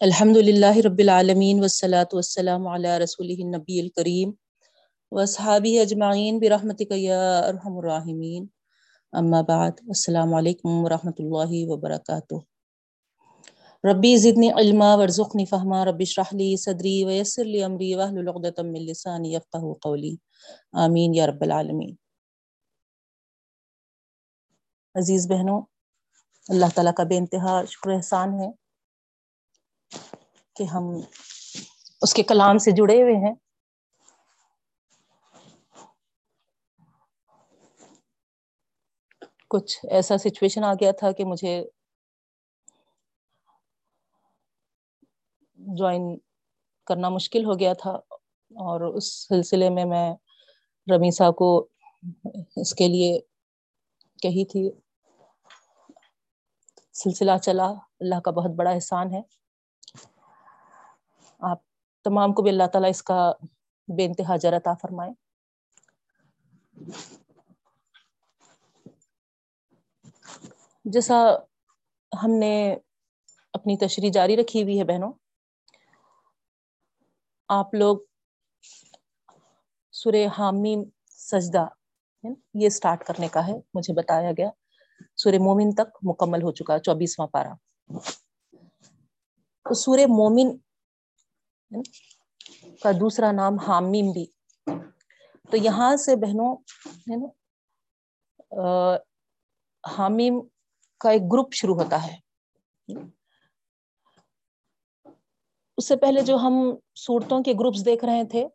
الحمد للہ رب العالمین والصلاة والسلام علی رسول النبی الکریم وصحابی اجمعین برحمتک یا ارحم الراحمین. اما بعد، السلام علیکم ورحمۃ اللہ وبرکاتہ. ربی زدنی علما، ورزقنی فہما رب اشرح لی صدری ویسر لی امری واحلل عقدۃ من لسانی یفقهوا قولی. آمین یا رب العالمین. عزیز بہنوں، اللہ تعالیٰ کا بے انتہا شکر احسان ہے کہ ہم اس کے کلام سے جڑے ہوئے ہیں۔ کچھ ایسا سچویشن آ گیا تھا کہ مجھے جوائن کرنا مشکل ہو گیا تھا اور اس سلسلے میں میں رمیسا کو اس کے لیے کہی تھی۔ سلسلہ چلا۔ اللہ کا بہت بڑا احسان ہے۔ آپ تمام کو بھی اللہ تعالیٰ اس کا بے انتہا جرتا فرمائے۔ جیسا ہم نے اپنی تشریح جاری رکھی ہوئی ہے بہنوں، آپ لوگ سورہ حامیم سجدہ یعنی یہ سٹارٹ کرنے کا ہے، مجھے بتایا گیا۔ سورہ مومن تک مکمل ہو چکا، چوبیسواں پارا تو سورہ مومن کا دوسرا نام حامیم بھی۔ تو یہاں سے بہنوں، ہے نا حامیم کا ایک گروپ شروع ہوتا ہے۔ اس سے پہلے جو ہم صورتوں کے گروپس دیکھ رہے تھے،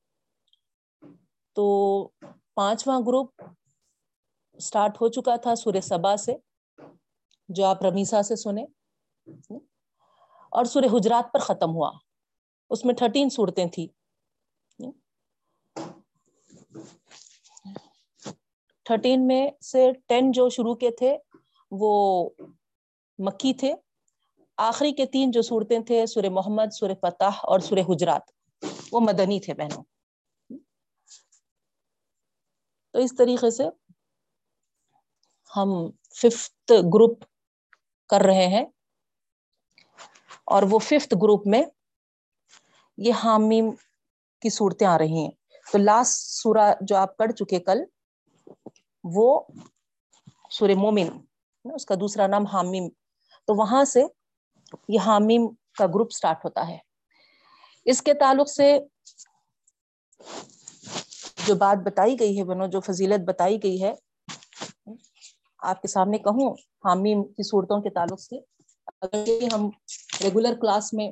تو پانچواں گروپ سٹارٹ ہو چکا تھا سورہ سبا سے، جو آپ رمیسا سے سنے اور سورہ حجرات پر ختم ہوا۔ اس میں تھرٹین صورتیں تھیں۔ تھرٹین میں سے ٹین جو شروع کے تھے، وہ مکی تھے۔ آخری کے تین جو صورتیں تھے، سورہ محمد، سورہ فتح اور سورہ حجرات۔ وہ مدنی تھے بہنوں۔ تو اس طریقے سے ہم ففتھ گروپ کر رہے ہیں۔ اور وہ ففتھ گروپ میں یہ حامیم کی صورتیں آ رہی ہیں۔ تو لاسٹ سورہ جو آپ پڑھ چکے کل، وہ سورہ مومن، اس کا دوسرا نام حامیم۔ تو وہاں سے یہ حامیم کا گروپ سٹارٹ ہوتا ہے۔ اس کے تعلق سے جو بات بتائی گئی ہے بنو، جو فضیلت بتائی گئی ہے، آپ کے سامنے کہوں حامیم کی صورتوں کے تعلق سے۔ اگر ہم ریگولر کلاس میں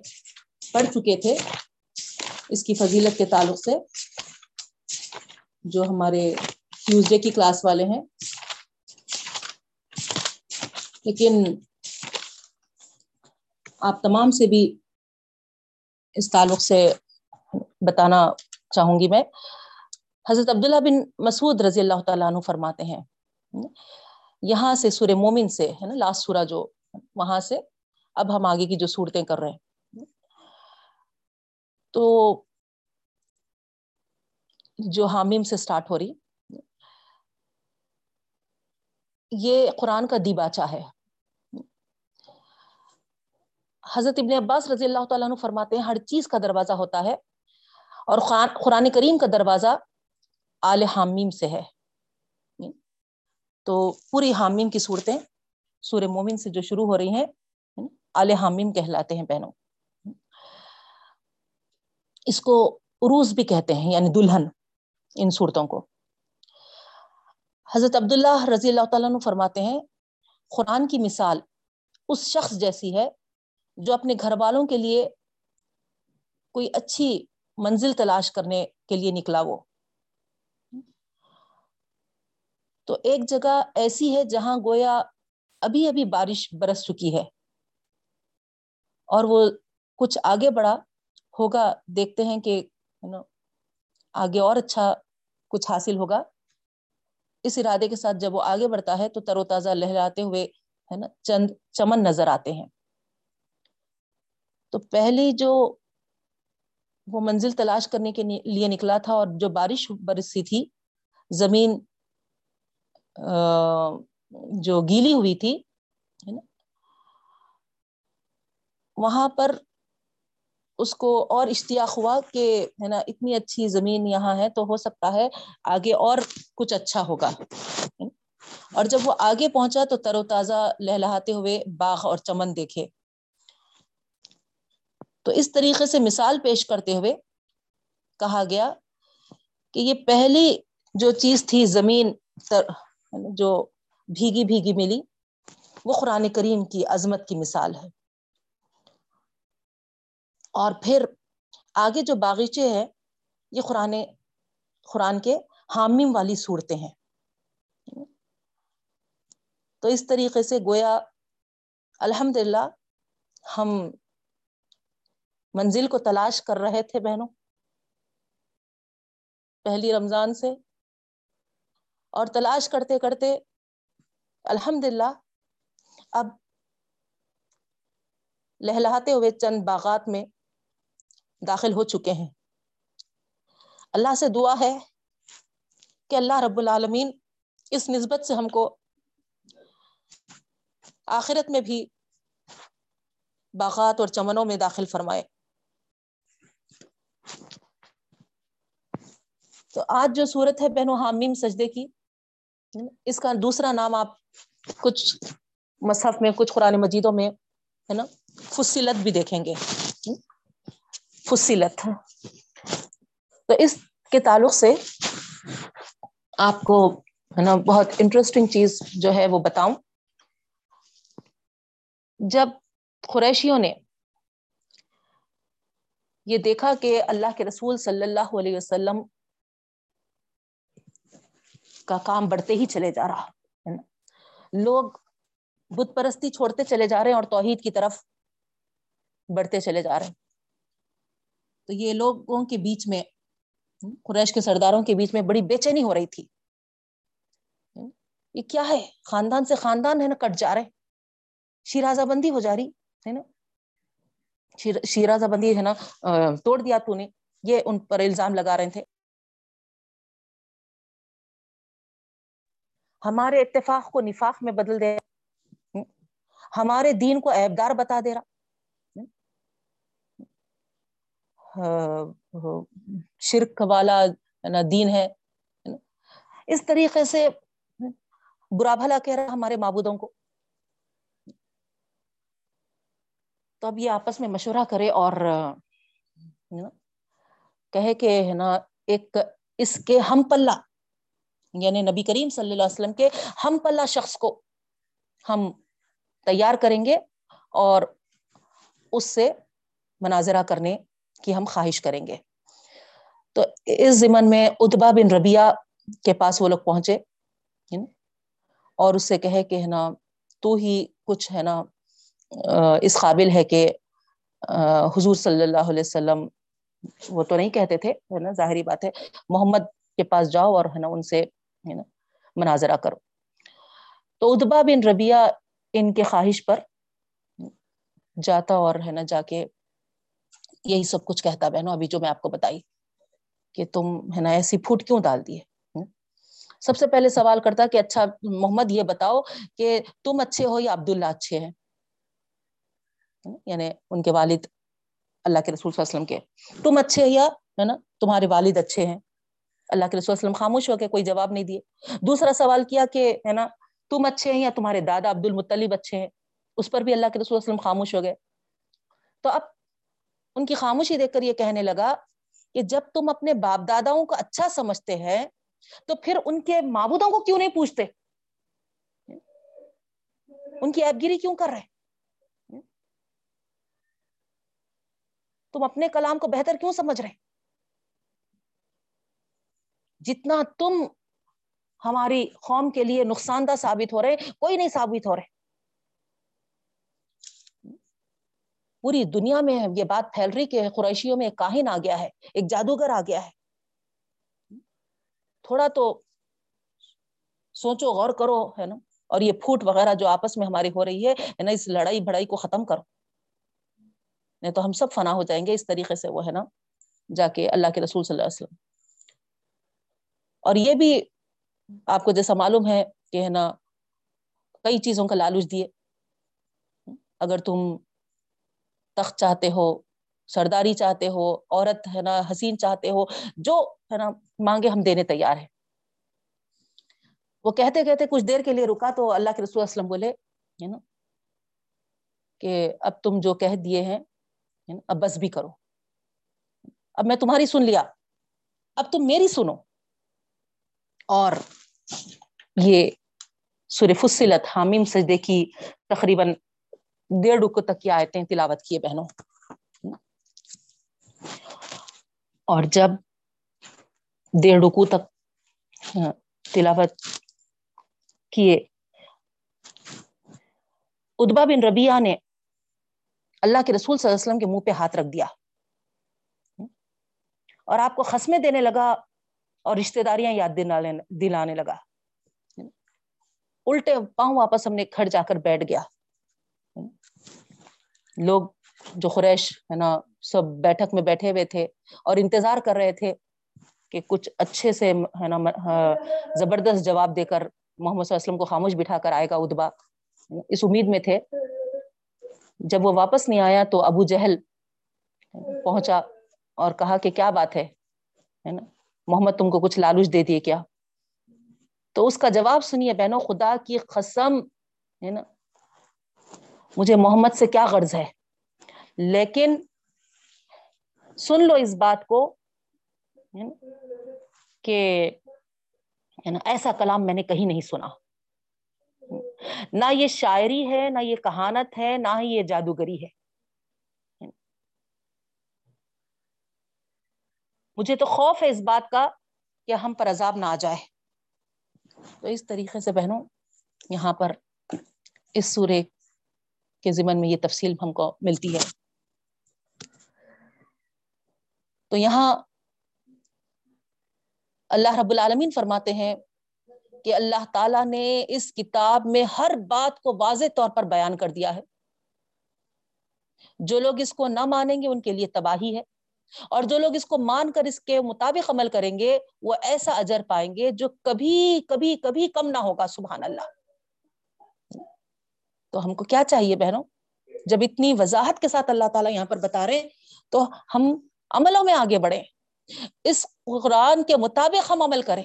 پڑھ چکے تھے اس کی فضیلت کے تعلق سے جو ہمارے ٹیوزڈے کی کلاس والے ہیں۔ لیکن آپ تمام سے بھی اس تعلق سے بتانا چاہوں گی میں۔ حضرت عبداللہ بن مسعود رضی اللہ تعالیٰ عنہ فرماتے ہیں۔ یہاں سے سورہ مومن سے ہے نا لاسٹ سورہ جو وہاں سے، اب ہم آگے کی جو صورتیں کر رہے ہیں۔ تو جو حامیم سے سٹارٹ ہو رہی، یہ قرآن کا دیباچہ ہے۔ حضرت ابن عباس رضی اللہ تعالیٰ عنہ فرماتے ہیں، ہر چیز کا دروازہ ہوتا ہے اور قرآن کریم کا دروازہ آل حامیم سے ہے۔ تو پوری حامیم کی صورتیں سورہ مومن سے جو شروع ہو رہی ہیں، آل حامیم کہلاتے ہیں بہنوں۔ اس کو عروس بھی کہتے ہیں یعنی دلہن ان صورتوں کو۔ حضرت عبداللہ رضی اللہ تعالیٰ عنہ فرماتے ہیں، قرآن کی مثال اس شخص جیسی ہے جو اپنے گھر والوں کے لیے کوئی اچھی منزل تلاش کرنے کے لیے نکلا وہ۔ تو ایک جگہ ایسی ہے جہاں گویا ابھی ابھی بارش برس چکی ہے اور وہ کچھ آگے بڑھا ہوگا، دیکھتے ہیں کہ آگے اور اچھا کچھ حاصل ہوگا۔ اس ارادے کے ساتھ جب وہ آگے بڑھتا ہے تو تر و تازہ لہراتے ہوئے، ہے نا، چند چمن نظر آتے ہیں۔ تو پہلی جو وہ منزل تلاش کرنے کے لیے نکلا تھا اور جو بارش برسی تھی، زمین جو گیلی ہوئی تھی وہاں پر اس کو اور اشتیاق ہوا کہ ہے نا اتنی اچھی زمین یہاں ہے تو ہو سکتا ہے آگے اور کچھ اچھا ہوگا۔ اور جب وہ آگے پہنچا تو تر و تازہ لہلاتے ہوئے باغ اور چمن دیکھے۔ تو اس طریقے سے مثال پیش کرتے ہوئے کہا گیا کہ یہ پہلی جو چیز تھی زمین جو بھیگی بھیگی ملی وہ قرآن کریم کی عظمت کی مثال ہے۔ اور پھر آگے جو باغیچے ہیں، یہ قرآن قرآن کے حامیم والی صورتیں ہیں۔ تو اس طریقے سے گویا الحمد للہ ہم منزل کو تلاش کر رہے تھے بہنوں۔ پہلی رمضان سے۔ اور تلاش کرتے کرتے الحمد للہ اب لہلاتے ہوئے چند باغات میں داخل ہو چکے ہیں۔ اللہ سے دعا ہے کہ اللہ رب العالمین اس نسبت سے ہم کو آخرت میں بھی باغات اور چمنوں میں داخل فرمائے۔ تو آج جو صورت ہے بہنوں حامیم سجدے کی، اس کا دوسرا نام آپ کچھ مصحف میں، کچھ قرآن مجیدوں میں، ہے نا، فصلت بھی دیکھیں گے۔ فصلت تو اس کے تعلق سے آپ کو ہے نا بہت انٹرسٹنگ چیز جو ہے وہ بتاؤں۔ جب قریشیوں نے یہ دیکھا کہ اللہ کے رسول صلی اللہ علیہ وسلم کا کام بڑھتے ہی چلے جا رہا ہے نا۔ لوگ بت پرستی چھوڑتے چلے جا رہے ہیں اور توحید کی طرف بڑھتے چلے جا رہے ہیں۔ تو یہ لوگوں کے بیچ میں، قریش کے سرداروں کے بیچ میں بڑی بے چینی ہو رہی تھی۔ یہ کیا ہے؟ خاندان سے خاندان ہے نا، کٹ جا رہے شیرازہ بندی ہو جا رہی، ہے نا۔ شیرازہ بندی ہے نا توڑ دیا تو نے۔ یہ ان پر الزام لگا رہے تھے۔ ہمارے اتفاق کو نفاق میں بدل دے۔ ہمارے دین کو ایبدار بتا دے رہا۔ شرک والا دین ہے۔ اس طریقے سے برا بھلا کہہ رہا ہمارے معبودوں کو۔ تو اب یہ آپس میں مشورہ کرے اور کہے کہ، ہے نا، ایک اس کے ہم پلہ یعنی نبی کریم صلی اللہ علیہ وسلم کے ہم پلہ شخص کو ہم تیار کریں گے اور اس سے مناظرہ کرنے کی ہم خواہش کریں گے۔ تو اس زمن میں اتبا بن ربیہ کے پاس وہ لوگ پہنچے اور اس سے کہے کہ، ہے نا، تو ہی کچھ، ہے نا اس قابل ہے کہ حضور صلی اللہ علیہ وسلم، وہ تو نہیں کہتے تھے، ہے نا، ظاہری بات ہے، محمد کے پاس جاؤ اور، ہے نا، ان سے، ہے نا، مناظرہ کرو۔ تو ادبا بن ربیہ ان کے خواہش پر جاتا اور، ہے نا، جا کے یہی سب کچھ کہتا بہنوں، ابھی جو میں آپ کو بتائی کہ تم ہے نا ایسی پھوٹ کیوں ڈال دیے؟ سب سے پہلے سوال کرتا کہ اچھا محمد یہ بتاؤ کہ تم اچھے ہو یا عبداللہ اچھے ہیں؟ یعنی ان کے والد اللہ کے رسول صلی اللہ علیہ وسلم کے۔ تم اچھے یا ہے نا تمہارے والد اچھے ہیں؟ اللہ کے رسول وسلم خاموش ہو کے کوئی جواب نہیں دیے۔ دوسرا سوال کیا کہ ہے نا تم اچھے ہیں یا تمہارے دادا عبد المطلیب اچھے ہیں؟ اس پر بھی اللہ کے رسول وسلم خاموش ہو گئے۔ تو اب ان کی خاموشی دیکھ کر یہ کہنے لگا کہ جب تم اپنے باپ داداؤں کو اچھا سمجھتے ہیں، تو پھر ان کے معبودوں کو کیوں نہیں پوچھتے؟ ان کی ایب گیری کیوں کر رہے؟ تم اپنے کلام کو بہتر کیوں سمجھ رہے؟ جتنا تم ہماری قوم کے لیے نقصان دہ ثابت ہو رہے، کوئی نہیں ثابت ہو رہے۔ پوری دنیا میں یہ بات پھیل رہی کہ قریشیوں میں ایک کاہن آ گیا ہے، ایک جادوگر آ گیا ہے۔ تھوڑا تو سوچو، غور کرو، ہے نا؟ اور یہ پھوٹ وغیرہ جو آپس میں ہماری ہو رہی ہے نا؟ اس لڑائی بڑائی کو ختم کرو۔ نہیں تو ہم سب فنا ہو جائیں گے اس طریقے سے، وہ، ہے نا؟ جا کے اللہ کے رسول صلی اللہ علیہ وسلم۔ اور یہ بھی آپ کو جیسا معلوم ہے کہ، ہے نا؟ کئی چیزوں کا لالچ دیے۔ اگر تم تخت چاہتے ہو، سرداری چاہتے ہو، عورت ہے نا، حسین چاہتے ہو، جو ہے نا مانگے ہم دینے تیار ہیں۔ وہ کہتے کہتے کچھ دیر کے لیے رکا تو اللہ کے رسول اسلم بولے ہے نا کہ اب تم جو کہہ دیے ہیں اب بس بھی کرو۔ اب میں تمہاری سن لیا، اب تم میری سنو۔ اور یہ سور فصلت حامیم سے دیکھی تقریباً ڈیڑھ رکو تک کی آیتیں تلاوت کیے بہنوں۔ اور جب ڈیڑھ رکو تک ہاں، تلاوت کیے، ادبا بن ربیہ نے اللہ کے رسول صلی اللہ علیہ وسلم کے منہ پہ ہاتھ رکھ دیا۔ اور آپ کو خسمے دینے لگا اور رشتے داریاں یاد دلانے لگا۔ الٹے پاؤں واپس ہم نے کھڑ جا کر بیٹھ گیا۔ لوگ جو خریش ہے نا، سب بیٹھک میں بیٹھے ہوئے تھے اور انتظار کر رہے تھے کہ کچھ اچھے سے ہے نا، زبردست جواب دے کر محمد صلی اللہ علیہ وسلم کو خاموش بٹھا کر آئے گا ادبا۔ اس امید میں تھے۔ جب وہ واپس نہیں آیا تو ابو جہل پہنچا اور کہا کہ کیا بات ہے نا، محمد تم کو کچھ لالوچ دے دیے کیا؟ تو اس کا جواب سنیے بہنوں، خدا کی قسم، ہے نا مجھے محمد سے کیا غرض ہے؟ لیکن سن لو اس بات کو، کہ یعنی ایسا کلام میں نے کہیں نہیں سنا۔ نہ یہ شاعری ہے، نہ یہ کہانت ہے، نہ ہی یہ جادوگری ہے۔ مجھے تو خوف ہے اس بات کا کہ ہم پر عذاب نہ آ جائے۔ تو اس طریقے سے بہنوں، یہاں پر اس سورے کے ضمن میں یہ تفصیل ہم کو ملتی ہے۔ تو یہاں اللہ رب العالمین فرماتے ہیں کہ اللہ تعالیٰ نے اس کتاب میں ہر بات کو واضح طور پر بیان کر دیا ہے۔ جو لوگ اس کو نہ مانیں گے ان کے لیے تباہی ہے۔ اور جو لوگ اس کو مان کر اس کے مطابق عمل کریں گے، وہ ایسا اجر پائیں گے جو کبھی کبھی کبھی کم نہ ہوگا، سبحان اللہ۔ تو ہم کو کیا چاہیے بہنوں؟ جب اتنی وضاحت کے ساتھ اللہ تعالیٰ یہاں پر بتا رہے تو ہم عملوں میں آگے بڑھیں۔ اس قرآن کے مطابق ہم عمل کریں۔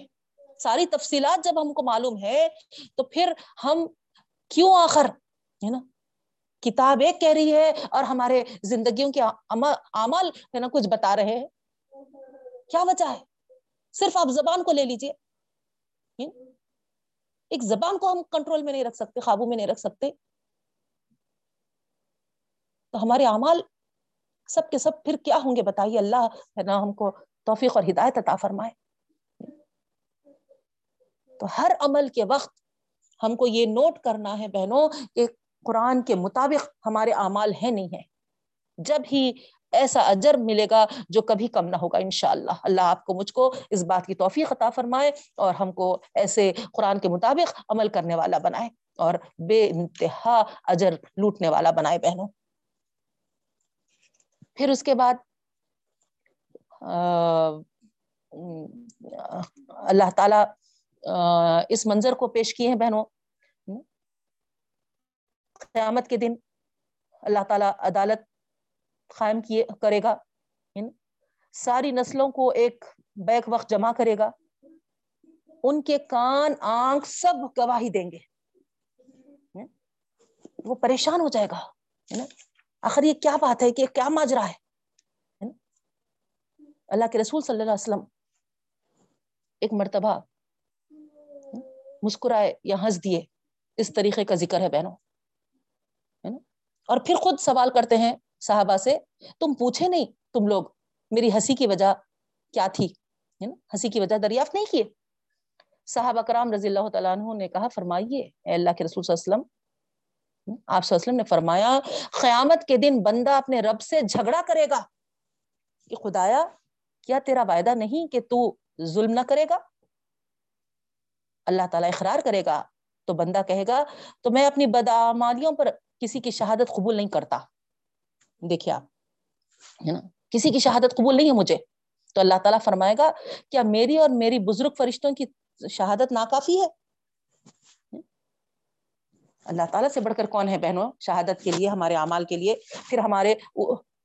ساری تفصیلات جب ہم کو معلوم ہے، تو پھر ہم کیوں آخر، ہے نا؟ کتاب ایک کہہ رہی ہے اور ہمارے زندگیوں کے عمل ہے نا، کچھ بتا رہے ہیں۔ کیا وجہ ہے؟ صرف آپ زبان کو لے لیجیے۔ ایک زبان کو ہم کنٹرول میں نہیں رکھ سکتے، قابو میں نہیں رکھ سکتے۔ تو ہمارے اعمال سب کے سب پھر کیا ہوں گے بتائیے؟ اللہ ہے نا ہم کو توفیق اور ہدایت عطا فرمائے۔ تو ہر عمل کے وقت ہم کو یہ نوٹ کرنا ہے بہنوں کہ قرآن کے مطابق ہمارے اعمال ہے نہیں ہے جب ہی ایسا اجر ملے گا جو کبھی کم نہ ہوگا انشاءاللہ۔ اللہ آپ کو مجھ کو اس بات کی توفیق عطا فرمائے اور ہم کو ایسے قرآن کے مطابق عمل کرنے والا بنائے اور بے انتہا اجر لوٹنے والا بنائے بہنوں۔ پھر اس کے بعد اللہ تعالی اس منظر کو پیش کیے ہیں بہنوں۔ قیامت کے دن اللہ تعالیٰ عدالت قائم کیے کرے گا۔ ساری نسلوں کو ایک بیک وقت جمع کرے گا۔ ان کے کان، آنکھ سب گواہی دیں گے۔ وہ پریشان ہو جائے گا۔ آخر یہ کیا بات ہے کہ کیا ماجرا ہے؟ اللہ کے رسول صلی اللہ علیہ وسلم ایک مرتبہ مسکرائے یا ہنس دیے۔ اس طریقے کا ذکر ہے بہنوں۔ اور پھر خود سوال کرتے ہیں صحابہ سے، تم پوچھے نہیں تم لوگ میری ہنسی کی وجہ کیا تھی؟ ہنسی کی وجہ دریافت نہیں کیے۔ صحابہ کرام رضی اللہ تعالیٰ عنہ نے کہا، فرمائیے، اے اللہ کے رسول صلی اللہ علیہ وسلم آپ صلی اللہ علیہ وسلم نے فرمایا، قیامت کے دن بندہ اپنے رب سے جھگڑا کرے گا۔ کہ خدایا، کیا تیرا وعدہ نہیں کہ تو ظلم نہ کرے گا؟ اللہ تعالیٰ اقرار کرے گا۔ تو بندہ کہے گا، تو میں اپنی بدعمالیوں پر کسی کی شہادت قبول نہیں کرتا۔ دیکھیے آپ، ہے نا؟ کسی کی شہادت قبول نہیں ہے مجھے۔ تو اللہ تعالیٰ فرمائے گا، کیا میری اور میری بزرگ فرشتوں کی شہادت ناکافی ہے؟ اللہ تعالیٰ سے بڑھ کر کون ہے بہنوں؟ شہادت کے لیے، ہمارے اعمال کے لیے، پھر ہمارے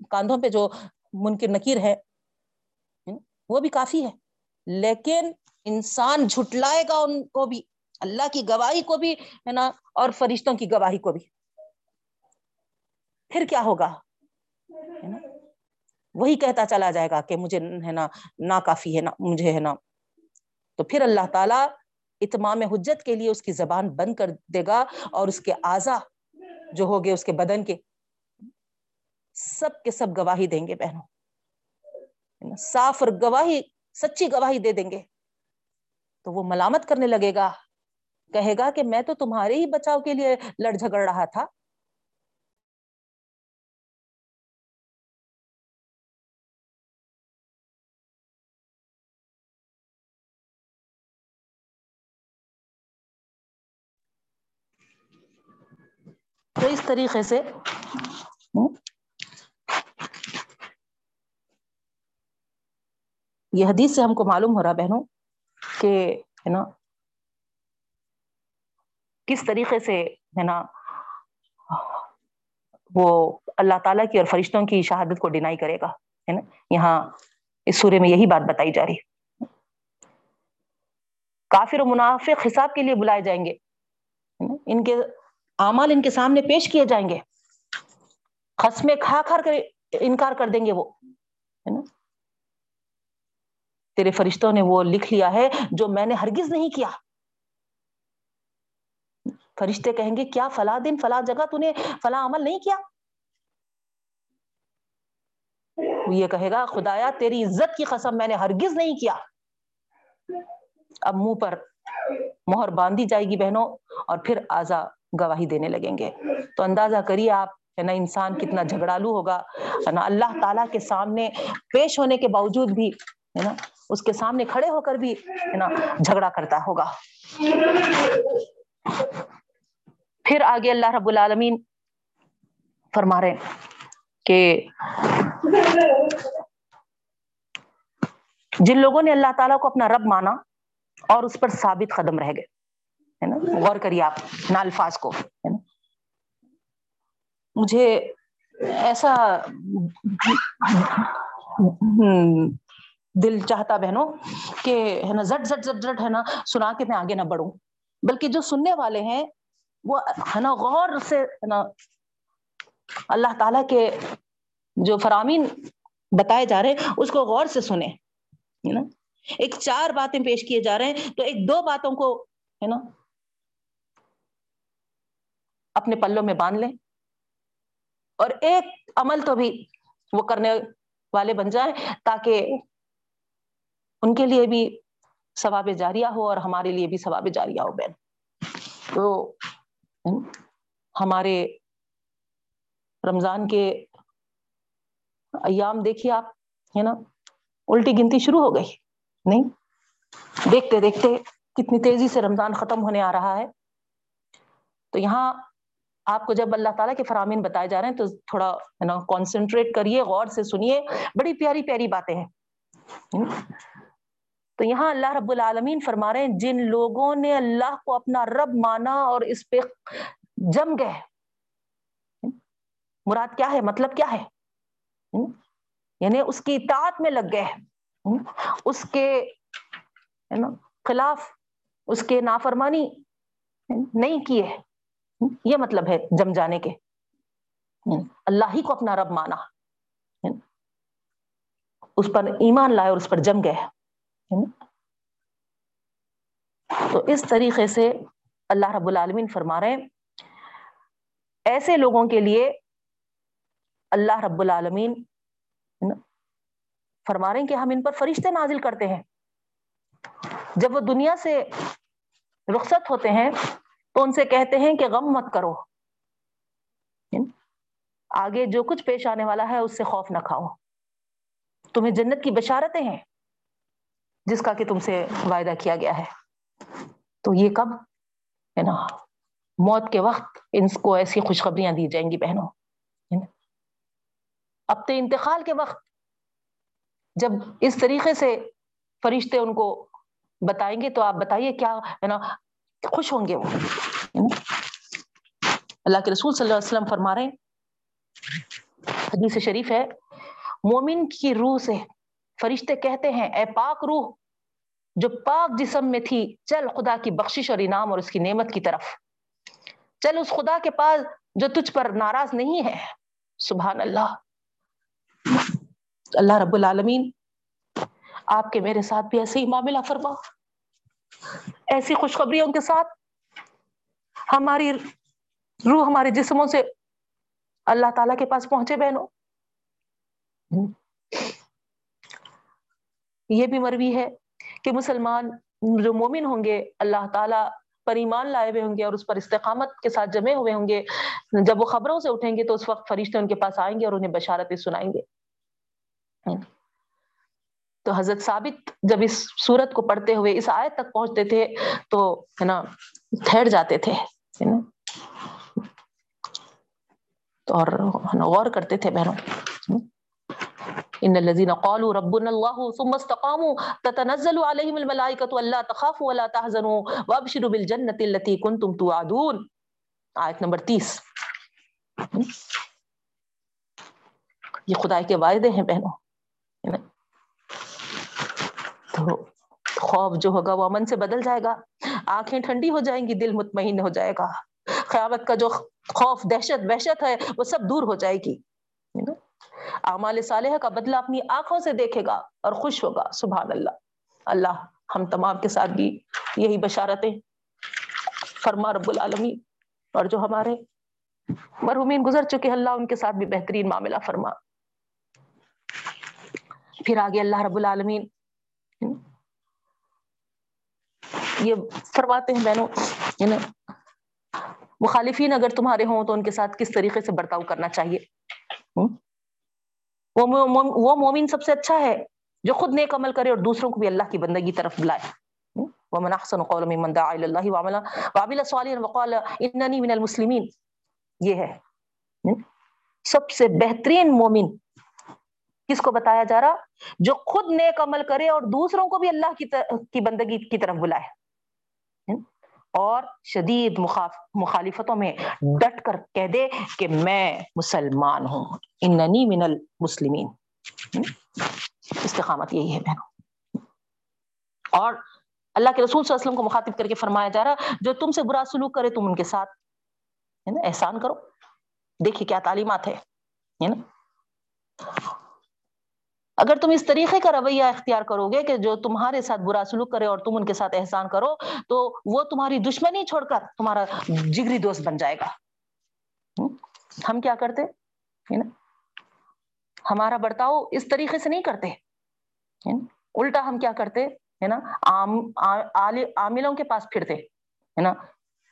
کاندھوں پہ جو منکر نکیر ہے وہ بھی کافی ہے۔ لیکن انسان جھٹلائے گا ان کو بھی، اللہ کی گواہی کو بھی، ہے نا، اور فرشتوں کی گواہی کو بھی۔ پھر کیا ہوگا؟ وہی کہتا چلا جائے گا کہ مجھے، ہے نا نا کافی ہے، نا، مجھے، ہے نا۔ تو پھر اللہ تعالیٰ اتمام حجت کے لیے اس کی زبان بند کر دے گا اور اس کے اعضا جو ہوگے اس کے بدن کے سب کے سب گواہی دیں گے بہنوں۔ صاف اور گواہی، سچی گواہی دے دیں گے۔ تو وہ ملامت کرنے لگے گا، کہے گا کہ میں تو تمہارے ہی بچاؤ کے لیے لڑ جھگڑ رہا تھا۔ تو اس طریقے سے۔ یہ حدیث سے ہم کو معلوم ہو رہا بہنوں کہ ہے نا، کس طریقے سے ہے نا وہ اللہ تعالیٰ کی اور فرشتوں کی شہادت کو ڈینائی کرے گا، ہے نا؟ یہاں اس سورے میں یہی بات بتائی جا رہی۔ کافر و منافق حساب کے لیے بلائے جائیں گے ان کے اعمال ان کے سامنے پیش کیے جائیں گے۔ خسمے کھا کھا کر انکار کر دیں گے وہ، ہے نا؟ تیرے فرشتوں نے وہ لکھ لیا ہے جو میں نے ہرگز نہیں کیا۔ فرشتے کہیں گے، کیا فلاں دن، فلاں جگہ تو نے فلاں عمل نہیں کیا؟ یہ کہے گا، خدایا، تیری عزت کی قسم میں نے ہرگز نہیں کیا۔ اب منہ پر مہر باندھی جائے گی بہنوں، اور پھر آزا گواہی دینے لگیں گے۔ تو اندازہ کریے آپ، ہے نا، انسان کتنا جھگڑالو ہوگا، ہے نا، اللہ تعالیٰ کے سامنے پیش ہونے کے باوجود بھی، ہے نا، اس کے سامنے کھڑے ہو کر بھی، ہے نا، جھگڑا کرتا ہوگا۔ پھر آگے اللہ رب العالمین فرما رہے کہ جن لوگوں نے اللہ تعالیٰ کو اپنا رب مانا اور اس پر ثابت قدم رہ گئے۔ ہے نا؟ غور کریے آپ نا الفاظ کو، ہے نا؟ مجھے ایسا دل چاہتا بہنوں کہ، ہے نا، زٹ زٹ زٹ زٹ، ہے نا، سنا کے میں آگے نہ بڑھوں۔ بلکہ جو سننے والے ہیں، وہ، ہے نا، غور سے، ہے نا، اللہ تعالیٰ کے جو فرامین بتائے جا رہے ہیں، اس کو غور سے سنیں، ہے نا؟ ایک چار باتیں پیش کیے جا رہے ہیں، تو ایک دو باتوں کو، ہے نا اپنے پلوں میں باندھ لیں۔ اور ایک عمل تو بھی وہ کرنے والے بن جائیں تاکہ ان کے لیے بھی ثواب جاریہ ہو اور ہمارے لیے بھی ثواب جاریہ ہو، بہن۔ تو ہمارے رمضان کے ایام دیکھیے آپ، ہے نا؟ الٹی گنتی شروع ہو گئی۔ نہیں؟ دیکھتے دیکھتے کتنی تیزی سے رمضان ختم ہونے آ رہا ہے۔ تو یہاں آپ کو جب اللہ تعالیٰ کے فرامین بتائے جا رہے ہیں تو تھوڑا نا کانسنٹریٹ کریے، غور سے سنیے۔ بڑی پیاری پیاری باتیں ہیں۔ تو یہاں اللہ رب العالمین فرما رہے ہیں، جن لوگوں نے اللہ کو اپنا رب مانا اور اس پہ جم گئے، مراد کیا ہے؟ مطلب کیا ہے؟ یعنی اس کی اطاعت میں لگ گئے۔ اس کے خلاف اس کے نافرمانی نہیں کیے۔ یہ مطلب ہے جم جانے کے۔ یعنی اللہ ہی کو اپنا رب مانا۔ یعنی اس پر ایمان لائے اور اس پر جم گئے۔ یعنی تو اس طریقے سے اللہ رب العالمین فرما رہے ہیں، ایسے لوگوں کے لیے اللہ رب العالمین فرما رہے ہیں کہ ہم ان پر فرشتے نازل کرتے ہیں۔ جب وہ دنیا سے رخصت ہوتے ہیں تو ان سے کہتے ہیں کہ غم مت کرو۔ یعنی آگے جو کچھ پیش آنے والا ہے اس سے خوف نہ کھاؤ۔ تمہیں جنت کی بشارتیں ہیں جس کا کہ تم سے وعدہ کیا گیا ہے۔ تو یہ کب؟ ہے نا، موت کے وقت ان کو ایسی خوشخبریاں دی جائیں گی بہنوں۔ اب تو انتقال کے وقت جب اس طریقے سے فرشتے ان کو بتائیں گے تو آپ بتائیے کیا، ہے نا خوش ہوں گے وہ۔ اللہ کے رسول صلی اللہ علیہ وسلم فرما رہے ہیں۔ حدیث شریف ہے۔ مومن کی روح سے فرشتے کہتے ہیں، اے پاک روح، جو پاک جسم میں تھی، چل خدا کی بخشش اور انعام اور اس کی نعمت کی طرف۔ چل اس خدا کے پاس جو تجھ پر ناراض نہیں ہے۔ سبحان اللہ۔ اللہ رب العالمین، آپ کے میرے ساتھ بھی ایسے ہی معاملہ فرما۔ ایسی خوشخبریوں کے ساتھ ہماری روح ہمارے جسموں سے اللہ تعالی کے پاس پہنچے بہنوں۔ یہ بھی مروی ہے کہ مسلمان جو مومن ہوں گے، اللہ تعالیٰ پر ایمان لائے ہوئے ہوں گے اور اس پر استقامت کے ساتھ جمے ہوئے ہوں گے۔ جب وہ خبروں سے اٹھیں گے تو اس وقت فرشتے ان کے پاس آئیں گے اور انہیں بشارتیں سنائیں گے۔ تو حضرت ثابت جب اس صورت کو پڑھتے ہوئے اس آیت تک پہنچتے تھے تو، ہے نا، ٹھہر جاتے تھے اور غور کرتے تھے بہنوں ان الذين قالوا ربنا الله ثم استقاموا تتنزل عليهم الملائكه الا تخافوا ولا تحزنوا وابشروا بالجنه التي كنتم توعدون، آیت نمبر 30 یہ خدا کے وعدے ہیں بہنوں خوف جو ہوگا وہ امن سے بدل جائے گا۔ آنکھیں ٹھنڈی ہو جائیں گی، دل مطمئن ہو جائے گا۔ قیامت کا جو خوف، دہشت، وحشت ہے، وہ سب دور ہو جائے گی۔ اعمال صالحہ کا بدلہ اپنی آنکھوں سے دیکھے گا اور خوش ہوگا۔ سبحان اللہ۔ اللہ ہم تمام کے ساتھ بھی یہی بشارتیں فرما رب العالمین۔ اور جو ہمارے مرحومین گزر چکے اللہ ان کے ساتھ بھی بہترین معاملہ فرما۔ پھر آگے اللہ رب العالمین یہ فرماتے ہیں بہنوں یعنی مخالفین اگر تمہارے ہوں تو ان کے ساتھ کس طریقے سے برتاؤ کرنا چاہیے؟ وہ مومن سب سے اچھا ہے جو خود نیک عمل کرے اور دوسروں کو بھی اللہ کی بندگی طرف بلائے۔ ومن احسن قول ممن دعا الى الله وعمل وعمل صالحا وقال انني من المسلمين یہ ہے۔ سب سے بہترین مومن کس کو بتایا جا رہا؟ جو خود نیک عمل کرے اور دوسروں کو بھی اللہ کی بندگی کی طرف بلائے۔ اور شدید مخالفتوں میں ڈٹ کر کہہ دے کہ میں مسلمان ہوں۔ اننی من المسلمین۔ استقامت یہی ہے بہنوں۔ اور اللہ کے رسول صلی اللہ علیہ وسلم کو مخاطب کر کے فرمایا جا رہا، جو تم سے برا سلوک کرے تم ان کے ساتھ۔ احسان کرو۔ دیکھیے کیا تعلیمات ہے۔ اگر تم اس طریقے کا رویہ اختیار کرو گے کہ جو تمہارے ساتھ برا سلوک کرے اور تم ان کے ساتھ احسان کرو، تو وہ تمہاری دشمنی چھوڑ کر تمہارا جگری دوست بن جائے گا۔ ہم کیا کرتے؟ ہمارا برتاؤ اس طریقے سے نہیں کرتے۔ الٹا ہم کیا کرتے؟ ہے نا؟ عاملوں کے پاس پھرتے۔ ہے نا؟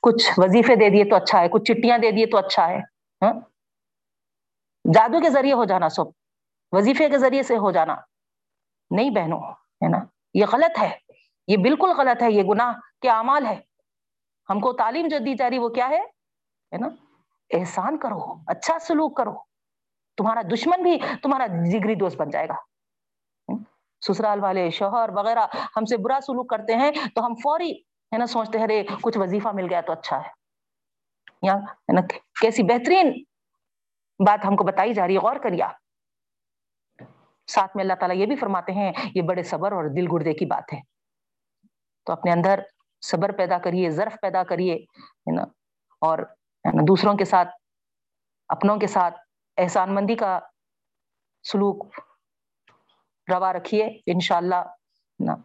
کچھ وظیفے دے دیے تو اچھا ہے، کچھ چٹیاں دے دیے تو اچھا ہے۔ ہاں؟ جادو کے ذریعے ہو جانا سب۔ وظیفے کے ذریعے سے ہو جانا۔ نہیں بہنوں، ہے نا؟ یہ غلط ہے۔ یہ بالکل غلط ہے۔ یہ گناہ کے اعمال ہے۔ ہم کو تعلیم جو دی جا رہی، وہ کیا ہے؟ نا؟ احسان کرو اچھا سلوک کرو۔ تمہارا دشمن بھی تمہارا جگری دوست بن جائے گا۔ سسرال والے، شوہر وغیرہ ہم سے برا سلوک کرتے ہیں تو ہم فوری، ہے نا، سوچتے ہیں کچھ وظیفہ مل گیا تو اچھا ہے۔ یا کیسی بہترین بات ہم کو بتائی جا رہی ہے۔ غور کریا ساتھ میں اللہ تعالیٰ یہ بھی فرماتے ہیں، یہ بڑے صبر اور دل گردے کی بات ہے۔ تو اپنے اندر صبر پیدا کریے، ظرف پیدا کریے، ہے نا؟ اور دوسروں کے ساتھ، اپنوں کے ساتھ احسان مندی کا سلوک روا رکھیے، انشاءاللہ نا؟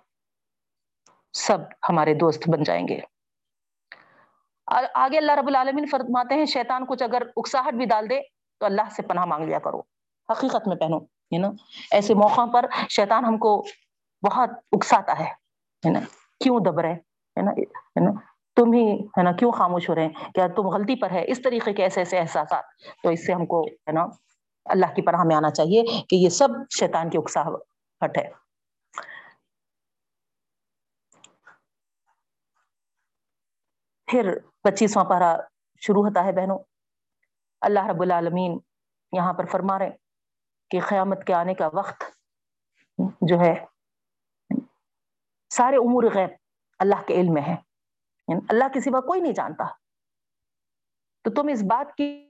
سب ہمارے دوست بن جائیں گے۔ آگے اللہ رب العالمین فرماتے ہیں، شیطان کچھ اگر اکساہٹ بھی ڈال دے تو اللہ سے پناہ مانگ لیا کرو۔ حقیقت میں پہنو۔ ہے نا ایسے موقع پر شیطان ہم کو بہت اکساتا ہے نا کیوں دب رہے ہے نا ہے نا تم ہی ہے نا کیوں خاموش ہو رہے ہیں؟ کیا تم غلطی پر ہے اس طریقے کے ایسے ایسے احساسات۔ تو اس سے ہم کو ہے نا اللہ کی پناہ میں آنا چاہیے کہ یہ سب شیطان کی اکساہٹ ہے۔ پھر پچیسواں پارا شروع ہوتا ہے بہنوں۔ اللہ رب العالمین یہاں پر فرما رہے کہ قیامت کے آنے کا وقت جو ہے، سارے امور غیب اللہ کے علم میں ہے یعنی اللہ کے سوا کوئی نہیں جانتا۔ تو تم اس بات کی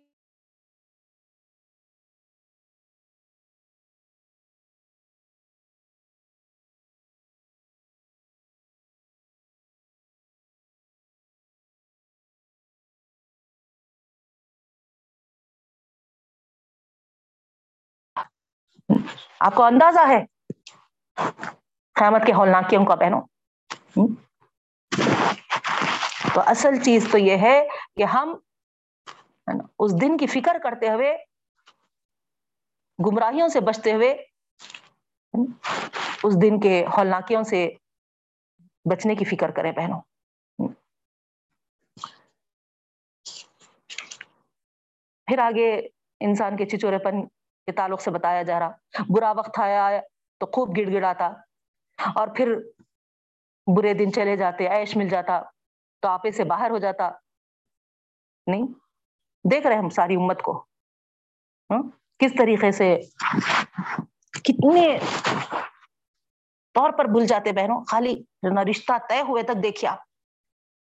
آپ کو اندازہ ہے قیامت کے ہولناکیوں کا پہنو تو اصل چیز تو یہ ہے کہ ہم اس دن کی فکر کرتے ہوئے، گمراہیوں سے بچتے ہوئے اس دن کے ہولناکیوں سے بچنے کی فکر کریں، بہنوں۔ پھر آگے انسان کے چچورے پن کے تعلق سے بتایا جا رہا۔ برا وقت آیا، تو خوب گڑ گڑاتا اور پھر برے دن چلے جاتے، عیش مل جاتا، تو آپے سے باہر ہو جاتا۔ نہیں، دیکھ رہے ہم ساری امت کو۔ ہاں، کس طریقے سے کتنے طور پر بھول جاتے بہنوں۔ خالی رشتہ طے ہوئے تک دیکھیے آپ۔